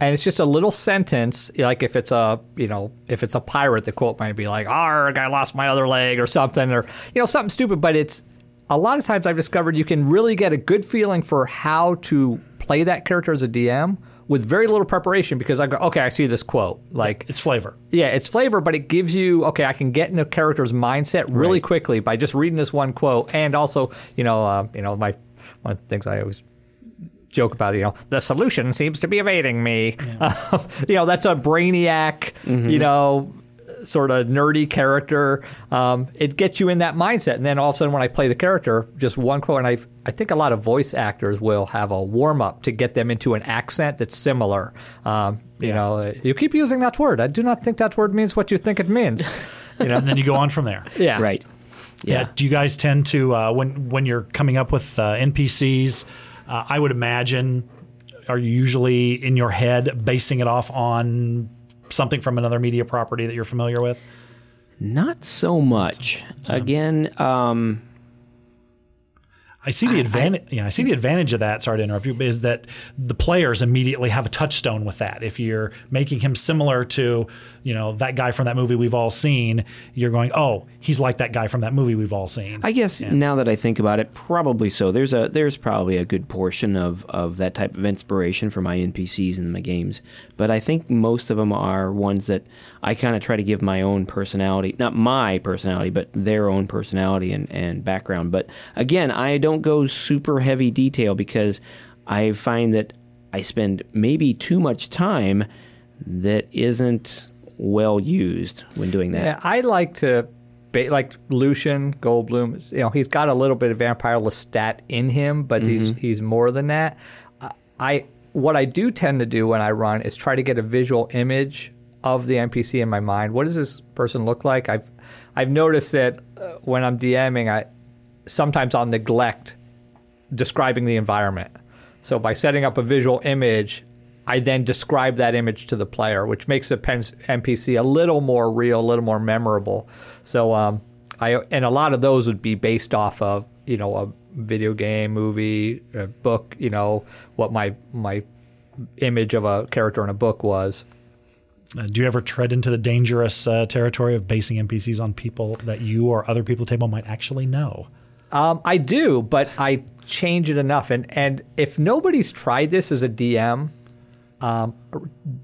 and it's just a little sentence. Like if it's a you know if it's a pirate, the quote might be like "Arg, I lost my other leg" or something, or you know something stupid. But it's a lot of times I've discovered you can really get a good feeling for how to play that character as a DM with very little preparation because I go, okay, I see this quote. Like, It's flavor. yeah, it's flavor, but it gives you, okay, I can get in a character's mindset really quickly by just reading this one quote. And also, you know, uh, you know, my one of the things I always joke about, you know, the solution seems to be evading me. you know, that's a brainiac, you know, sort of nerdy character. Um, it gets you in that mindset, and then all of a sudden, when I play the character, just one quote, and I I think a lot of voice actors will have a warm up to get them into an accent that's similar. Um, you know, uh, you keep using that word. I do not think that word means what you think it means. You know, and then you go on from there. yeah, right? Yeah. Do you guys tend to uh, when when you're coming up with uh, NPCs? Uh, I would imagine are you usually in your head basing it off on something from another media property that you're familiar with? Not so much. Again, um, I see the advantage. yeah, I see the advantage of that. Sorry to interrupt you, is that the players immediately have a touchstone with that. If you're making him similar to, you know, that guy from that movie we've all seen, you're going, oh, he's like that guy from that movie we've all seen. I guess now that I think about it, probably so. There's a there's probably a good portion of, of that type of inspiration for my NPCs in my games, but I think most of them are ones that I kind of try to give my own personality, not my personality, but their own personality and, and background. But again, I don't go super heavy detail because I find that I spend maybe too much time that isn't well used when doing that. Yeah, I like to, ba- like Lucian Goldblum. is- You know, he's got a little bit of vampire Lestat in him, but he's he's more than that. I- I what I do tend to do when I run is try to get a visual image of the NPC in my mind. What does this person look like? I've I've noticed that uh, when I'm DMing, I sometimes I'll neglect describing the environment. So by setting up a visual image, I then describe that image to the player, which makes the pen- NPC a little more real, a little more memorable. So um, I and a lot of those would be based off of you know a video game, movie, a book. You know what my my image of a character in a book was. Uh, do you ever tread into the dangerous uh, territory of basing NPCs on people that you or other people at the table might actually know? Um, I do, but I change it enough. And and if nobody's tried this as a DM, um,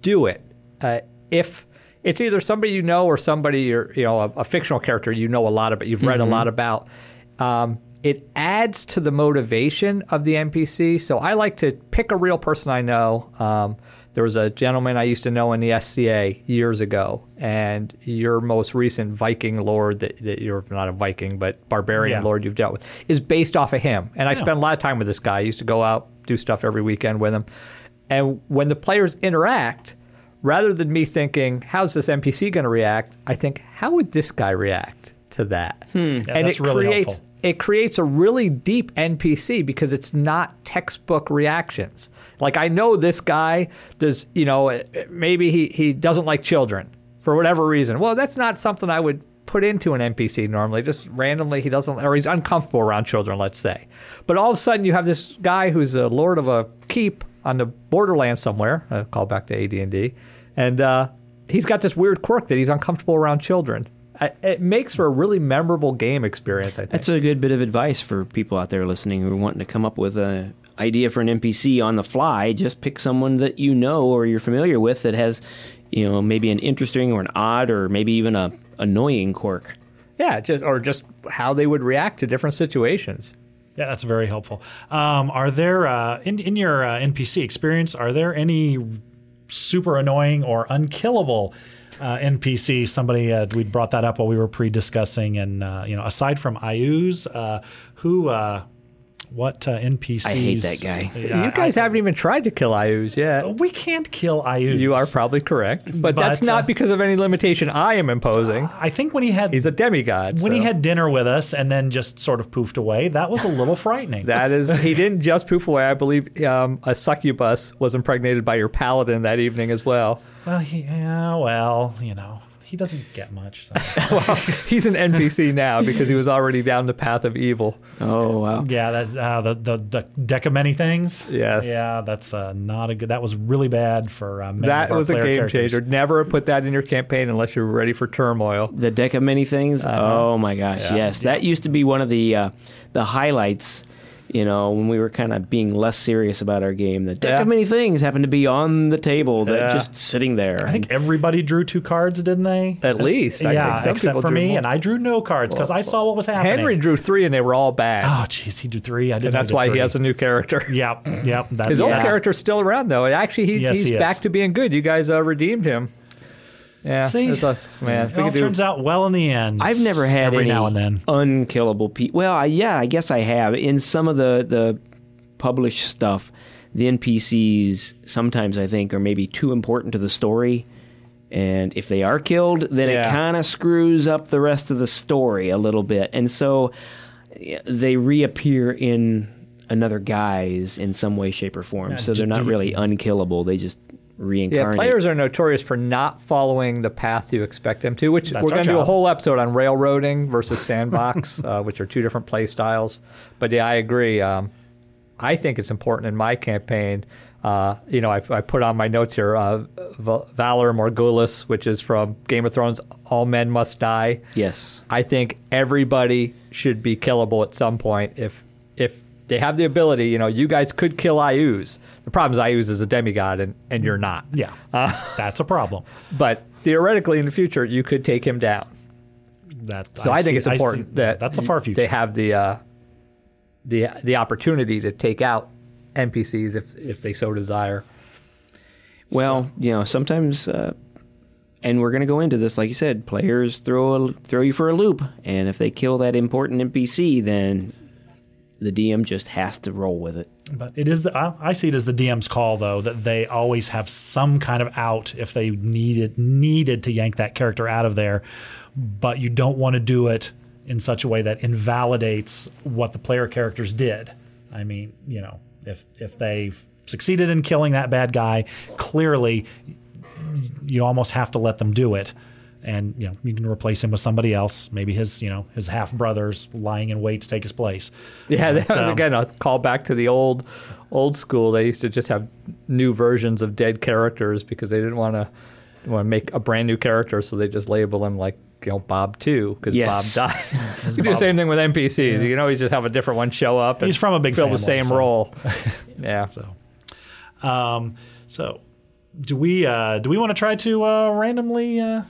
do it. Uh, if it's either somebody you know or somebody you're, you know, a, a fictional character you know a lot about, you've read a lot about. Um, it adds to the motivation of the NPC. So I like to pick a real person I know. Um, there was a gentleman I used to know in the SCA years ago, and your most recent Viking lord that, that you're not a Viking, but barbarian Yeah. lord you've dealt with is based off of him. And I spent a lot of time with this guy. I used to go out, do stuff every weekend with him. And when the players interact, rather than me thinking, how's this NPC going to react? I think, how would this guy react to that? Hmm. and that's it really creates helpful. it creates a really deep NPC because it's not textbook reactions. Like I know this guy does, you know, maybe he, he doesn't like children for whatever reason. Well, that's not something I would put into an NPC normally. Just randomly he doesn't or he's uncomfortable around children, let's say. But all of a sudden you have this guy who's a lord of a keep on the borderlands somewhere, A call back to AD&D, and uh, he's got this weird quirk that he's uncomfortable around children. I- It makes for a really memorable game experience, I think. That's a good bit of advice for people out there listening who are wanting to come up with a idea for an NPC on the fly. Just pick someone that you know or you're familiar with that has, you know, maybe an interesting or an odd or maybe even a annoying quirk. Yeah, just or just how they would react to different situations. Yeah, that's very helpful. Um, are there uh, in in your uh, NPC experience? Are there any super annoying or unkillable uh, NPC? Somebody uh, we brought that up while we were pre-discussing, and uh, you know, aside from Iuz, uh, who what uh, NPCs? I hate that guy. Yeah, you guys I- haven't even tried to kill Iuz yet. We can't kill Iuz. You are probably correct, but, that's not uh, because of any limitation I am imposing. I think when he had He's a demigod. when he had dinner with us and then just sort of poofed away, that was a little frightening. that is, he didn't just poof away. I believe um, a succubus was impregnated by your paladin that evening as well. well, he, yeah, well, you know, he doesn't get much. So. He's an NPC now because he was already down the path of evil. Oh wow. Yeah, that's uh, the, the the deck of many things. Yes. Yeah, that's uh, not a good. That was really bad for uh, many That of our was a game characters. changer. Never put that in your campaign unless you're ready for turmoil. The deck of many things. Uh-huh. Oh my gosh, yes, that used to be one of the uh, the highlights. You know, when we were kind of being less serious about our game, the deck Yeah. of many things happened to be on the table, that Yeah. just sitting there. I think everybody drew two cards, didn't they? At least, I yeah, think except for me, more. and I drew no cards because I saw what was happening. Henry drew three, and they were all bad. Oh, jeez, he drew three. I didn't. and that's why did he has a new character. Yep, yep. That's His old yeah. character's still around though. Actually, he's Yes, he's he back to being good. You guys uh, redeemed him. Yeah, See? it's a, man. It all do, turns out well in the end. I've never had every any now and then. unkillable people. Well, I, yeah, I guess I have. In some of the the published stuff, the NPCs sometimes I think are maybe too important to the story. And if they are killed, then it kind of screws up the rest of the story a little bit. And so they reappear in another guise in some way, shape, or form. Yeah, so they're not really unkillable. They just yeah, players are notorious for not following the path you expect them to. Which That's we're going to do a whole episode on railroading versus sandbox, uh, which are two different play styles. But yeah, I agree. Um, I think it's important in my campaign. Uh, you know, I, I put on my notes here uh, Val- Valar Morghulis, which is from Game of Thrones. All men must die. yes. I think everybody should be killable at some point if if they have the ability. You know, you guys could kill Iuz. The problem is Iuz is a demigod and, and you're not. Yeah, that's a problem. But theoretically, in the future, you could take him down. That So I, think see- it's important that that's the far future. They have the uh, the the opportunity to take out NPCs if if they so desire. Well, you know, sometimes, uh, and we're going to go into this, like you said, players throw a, throw you for a loop, and if they kill that important NPC, then the DM just has to roll with it. But it is the I, I see it as the DM's call though that they always have some kind of out if they needed needed to yank that character out of there, but you don't want to do it in such a way that invalidates what the player characters did. I mean, you know, if if they succeeded in killing that bad guy, clearly you almost have to let them do it. And you know you can replace him with somebody else, maybe his you know his half brothers lying in wait to take his place. Yeah, that was um, again a call back to the old old school. They used to just have new versions of dead characters because they didn't want to want to make a brand new character, so they just label him like you know Bob Two because Yes. Bob dies. you do the same thing with NPCs. You can always just have a different one show up. and He's from a big fill the same so- role. yeah. Um, so, do we uh, do we want to try to uh, randomly? Uh,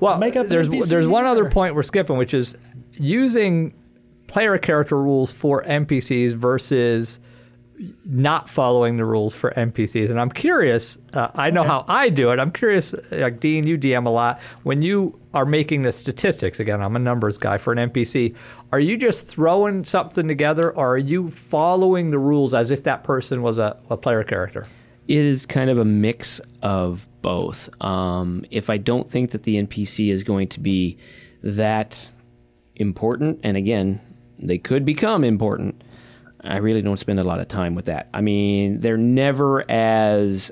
Well, make up there's there's one other point we're skipping, which is using player character rules for NPCs versus not following the rules for NPCs. And I'm curious. Uh, I know how I do it. I'm curious. Like Dean, you DM a lot. When you are making the statistics, again, I'm a numbers guy for an NPC. Are you just throwing something together, or are you following the rules as if that person was a, a player character? It is kind of a mix of both. Um, if I don't think that the NPC is going to be that important, and again, they could become important, I really don't spend a lot of time with that. I mean, they're never as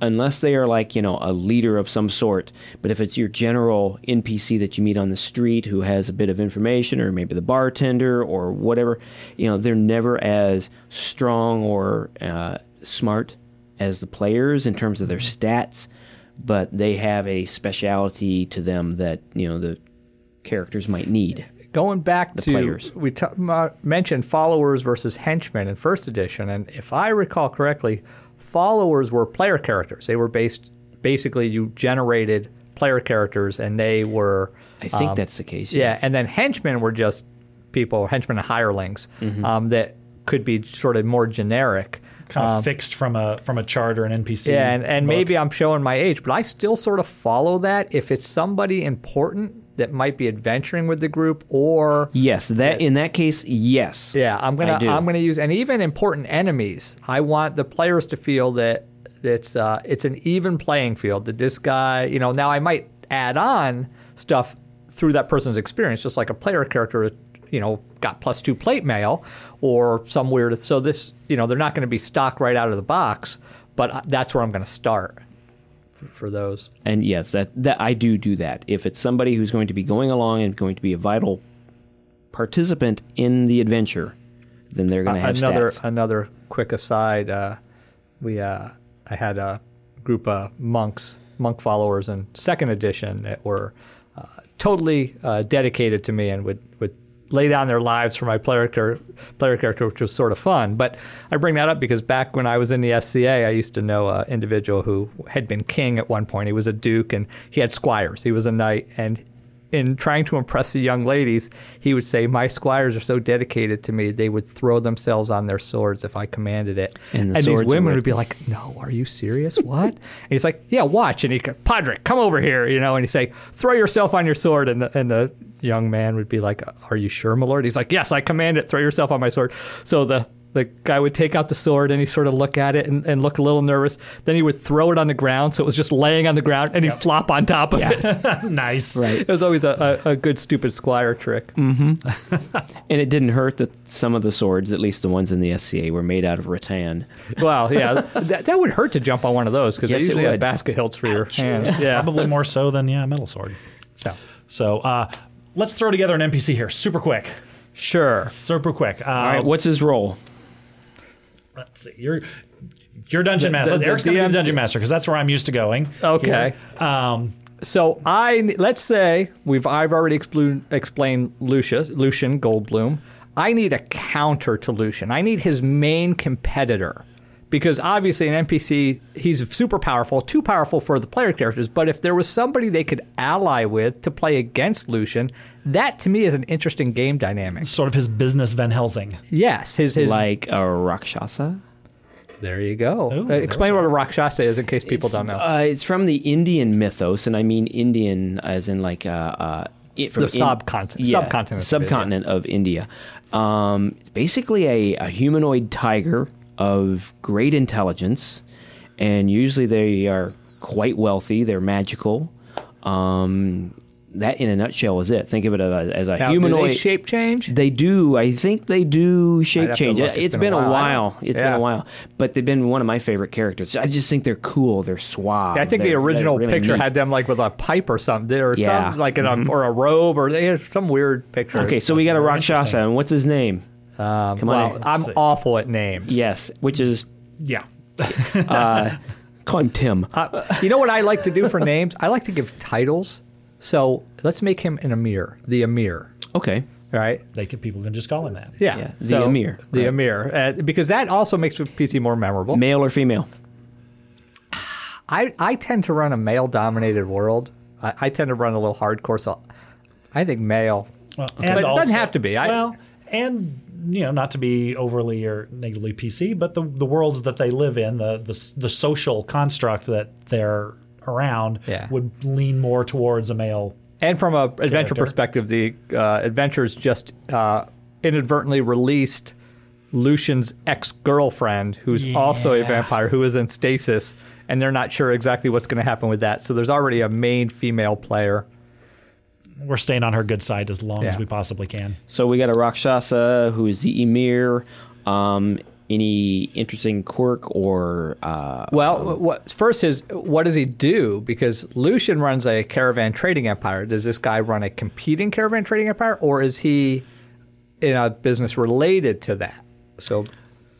unless they are like you know a leader of some sort but if it's your general npc that you meet on the street who has a bit of information or maybe the bartender or whatever you know they're never as strong or uh, smart as the players in terms of their stats but they have a speciality to them that you know the characters might need Going back to players. we t- m- mentioned followers versus henchmen in first edition, and if I recall correctly, followers were player characters. They were based basically you generated player characters, and they were i think um, that's the case yeah. And then henchmen were just people, henchmen and hirelings Mm-hmm. um, that could be sort of more generic. Kind of fixed from a from a chart or an NPC. Um, Yeah, and, and book. maybe I'm showing my age, but I still sort of follow that if it's somebody important that might be adventuring with the group or yes that in that case yes Yeah, I'm gonna I do. I'm gonna use and even important enemies. I want the players to feel that it's uh, it's an even playing field. That this guy, you know, now I might add on stuff through that person's experience, just like a player character, you know, got plus two plate mail or some weird. So this, you know, they're not going to be stock right out of the box, but that's where I'm going to start for, for those. And yes, that, that I do do that. If it's somebody who's going to be going along and going to be a vital participant in the adventure, then they're going to have another stats. another quick aside. Uh, we uh, I had a group of monks, monk followers in second edition that were uh, totally uh, dedicated to me and would would lay down their lives for my player character, player character, which was sort of fun. But I bring that up because back when I was in the SCA, I used to know an individual who had been king at one point. He was a duke and he had squires. He was a knight and in trying to impress the young ladies, he would say, "My squires are so dedicated to me; they would throw themselves on their swords if I commanded it." And the these women would- would be like, "No, are you serious? What?" and he's like, "Yeah, watch." And he, go, Padre, come over here, you know. And he'd say, "Throw yourself on your sword." And the, and the young man would be like, "Are you sure, my lord?" He's like, "Yes, I command it. Throw yourself on my sword." So the the guy would take out the sword and he sort of look at it and, and look a little nervous. Then he would throw it on the ground, so it was just laying on the ground, and he'd flop on top of it. nice. Right. It was always a, a, a good stupid squire trick. And it didn't hurt that some of the swords, at least the ones in the SCA, were made out of rattan. Well, yeah, that, that would hurt to jump on one of those because Yes, they usually have basket hilts for your hands. Yeah. Probably more so than yeah, metal sword. So So uh, let's throw together an NPC here, super quick, sure. super quick. Uh, All right, what's his role? Let's see. You're you're dungeon master. the- the Eric's the DM's dungeon master because that's where I'm used to going. Okay. Um, So I let's say we've I've already explu- explained Lucius Lucian Goldblum. I need a counter to Lucian. I need his main competitor. Because obviously an NPC, he's super powerful, too powerful for the player characters. But if there was somebody they could ally with to play against Lucian, that to me is an interesting game dynamic. sort of his business Van Helsing. Yes, his his. Like a Rakshasa? there you go. Ooh, Uh, explain what a Rakshasa is in case people don't know. Uh, it's from the Indian mythos, and I mean Indian as in like uh, uh, it, from The subcontinent- yeah, subcontinent of India. subcontinent of India. Um, it's basically a, a humanoid tiger of great intelligence, and usually they are quite wealthy. They're magical. Um, that, in a nutshell, is it. Think of it as a, as a Now, humanoid. do they shape change? They do. I think they do shape change. look. It's been, a while. I don't- It's yeah. been a while. But they've been one of my favorite characters. I just think they're cool. They're suave. Yeah, I think the They're- original really picture neat. had them like with a pipe or something, or Yeah. Mm-hmm. some like in a, or a robe, or they had some weird picture. Okay, so we got a Rakshasa, and what's his name? Um, come well, on. I'm see. awful at names. Yes, which is Yeah. Call him Tim. Uh, you know what I like to do for names? I like to give titles. So let's make him an Emir, the Emir, okay. right? They can people can just call him that. Yeah, Yeah, the so- Emir, the right. Emir, uh, because that also makes PC more memorable. Male or female? I, I tend to run a male dominated world. I, I tend to run a little hardcore, so I think male. Well, But it doesn't have to be. I- well, and you know, not to be overly or negatively PC, but the the worlds that they live in, the the, the social construct that they're around, Yeah. would lean more towards a male. And from a adventure perspective, the uh, adventures just uh, inadvertently released Lucian's ex girlfriend, who's also a vampire, who is in stasis, and they're not sure exactly what's going to happen with that. So there's already a main female player. We're staying on her good side as long as we possibly can. So we got a Rakshasa who is the Emir. Um, any interesting quirk or uh, Well, what, first is what does he do? Because Lucian runs a caravan trading empire. Does this guy run a competing caravan trading empire, or is he in a business related to that? So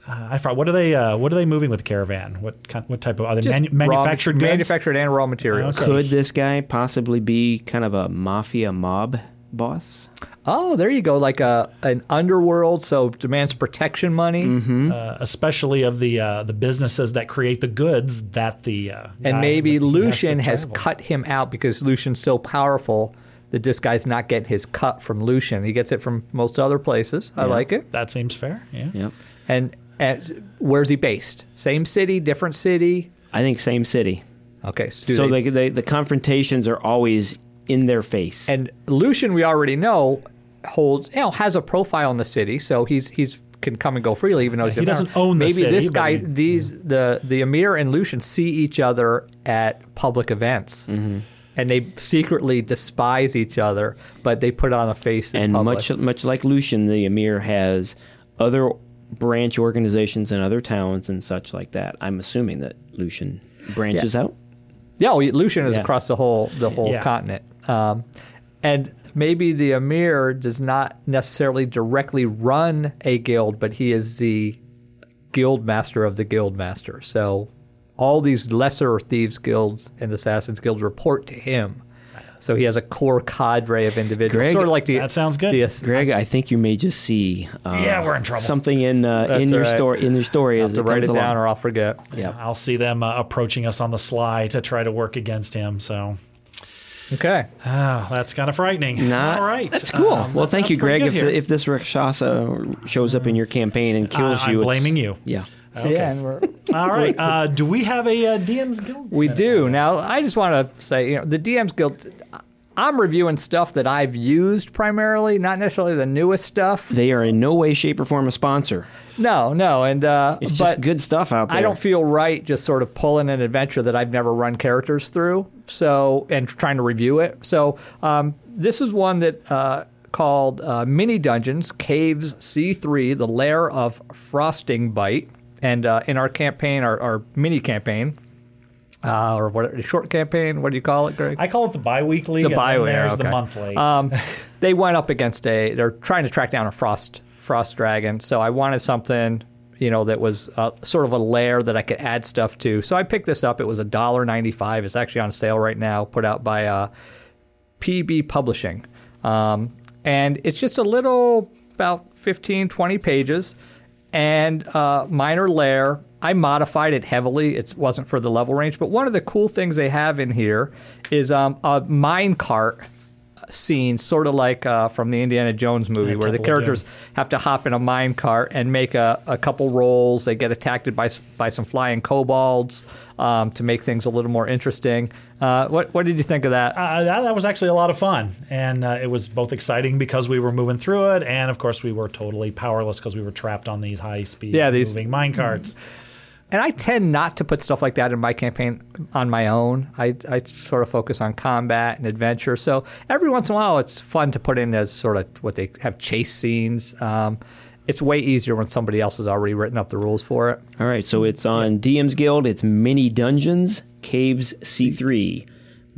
Uh, I forgot what are they? Uh, what are they moving with the Caravan? What kind, what type of are they just manu- raw- manufactured goods? manufactured and raw materials. Okay. could this guy possibly be kind of a mafia mob boss? Oh, there you go, like a an underworld, so demands protection money, uh, especially of the uh, the businesses that create the goods that the uh, and guy maybe Lucian to has cut him out because Lucian's so powerful that this guy's not getting his cut from Lucian. He gets it from most other places. I like it. That seems fair. Yeah. Yep. And, and where's he based? Same city, different city. I think same city. Okay, so, so they- they, they, the confrontations are always in their face. and Lucian, we already know, holds you know has a profile in the city, so he's he's can come and go freely, even though he's he a doesn't vampire. own the Maybe city, this guy, he- these the the Emir and Lucian see each other at public events, Mm-hmm. and they secretly despise each other, but they put on a face in and public. much much like Lucian, the Emir has other branch organizations in other towns and such like that. I'm assuming that Lucian branches out. Yeah, well, Lucian is Yeah. across the whole the whole Yeah. continent, um, and maybe the Emir does not necessarily directly run a guild, but he is the guild master of the guild master. So all these lesser thieves guilds and assassins guilds report to him. So he has a core cadre of individuals, Greg, sort of like the that sounds good. the- Greg, I think you may just see uh, Yeah, we're in trouble. something in uh, in your all right. story in your story have as to write comes it down along. or I'll forget. Yeah. I'll see them uh, approaching us on the sly to try to work against him. So Okay. ah, that's kind of frightening. Not, All right, That's cool. Um, well, that thank you, Greg. If, here. if this Rakshasa shows up in your campaign and kills I- you, I'm it's- blaming you. Yeah. Yeah, and we're All right, uh, do we have a uh, DM's guild? We do. Now, I just want to say, you know, the DM's Guild, I'm reviewing stuff that I've used primarily, not necessarily the newest stuff. They are in no way, shape, or form a sponsor. No, no. And, uh, It's but just good stuff out there. I don't feel right just sort of pulling an adventure that I've never run characters through. So, and trying to review it. So, um, this is one that, uh, called uh, Mini Dungeons Caves C3, the Lair of Frostingbite. And uh, in our campaign, our, our mini campaign, uh, or what, short campaign, what do you call it, Greg? I call it the biweekly. The bi-weekly, There's the monthly. um, they went up against a. They're trying to track down a frost frost dragon. So I wanted something, you know, that was uh, sort of a lair that I could add stuff to. So I picked this up. It was a dollar ninety five. It's actually on sale right now. Put out by uh, PB Publishing, um, and it's just a little about 15, 20 pages, and uh, minor lair. I modified it heavily. It wasn't for the level range, but one of the cool things they have in here is um, a mine cart scene, sort of like uh, from the Indiana Jones movie, where the characters have to hop in a mine cart and make a, a couple rolls. They get attacked by by some flying kobolds um, to make things a little more interesting. Uh, what what did you think of that? uh, that, that was actually a lot of fun, and uh, it was both exciting because we were moving through it, and of course we were totally powerless because we were trapped on these high speed Yeah, these- moving mine carts. And I tend not to put stuff like that in my campaign on my own. I, I sort of focus on combat and adventure. So every once in a while, it's fun to put in as sort of what they have chase scenes. Um, it's way easier when somebody else has already written up the rules for it. All right, so it's on DM's Guild. It's Mini Dungeons, Caves C3,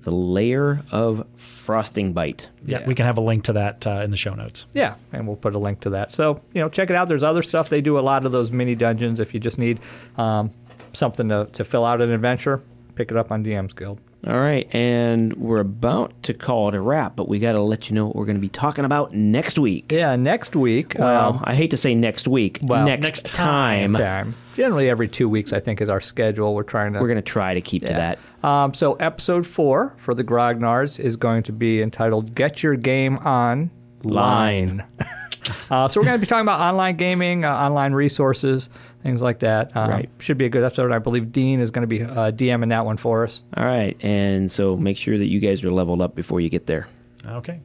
the Lair of Frostingbite. Yeah, Yeah. we can have a link to that uh, in the show notes. Yeah, and we'll put a link to that. So you know, check it out. There's other stuff. They do a lot of those mini dungeons if you just need um, something to, to fill out an adventure, pick it up on DM's Guild. All right, and we're about to call it a wrap, but we got to let you know what we're going to be talking about next week. Yeah, next week. Well, um, I hate to say next week. well, next, next time. time. Generally, every two weeks, I think, is our schedule. We're trying to. We're going to try to keep to that. Um, so, episode four for the Grognards is going to be entitled "Get Your Game On Line." uh, so, we're going to be talking about online gaming, uh, online resources, things like that. Um, Right. Should be a good episode. I believe Dean is going to be uh, DMing that one for us. All right, and so make sure that you guys are leveled up before you get there. Okay.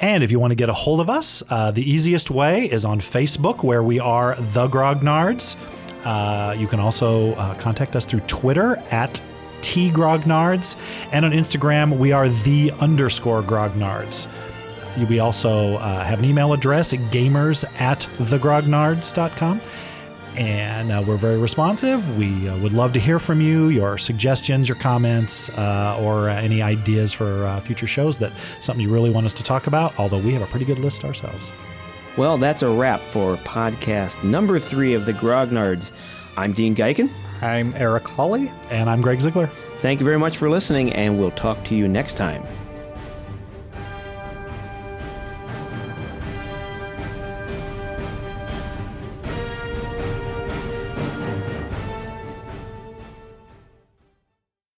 And if you want to get a hold of us, uh, the easiest way is on Facebook, where we are the Grognards. Uh, you can also uh, contact us through Twitter at tgrognards, and on Instagram we are the underscore grognards. We also uh, have an email address at gamers at thegrognards.com. And uh, we're very responsive. We uh, would love to hear from you, your suggestions, your comments, uh, or uh, any ideas for uh, future shows that something you really want us to talk about. Although we have a pretty good list ourselves. Well, that's a wrap for podcast number three of the Grognards. I'm Dean Geiken. I'm Eric Hawley. And I'm Greg Ziegler. Thank you very much for listening, and we'll talk to you next time.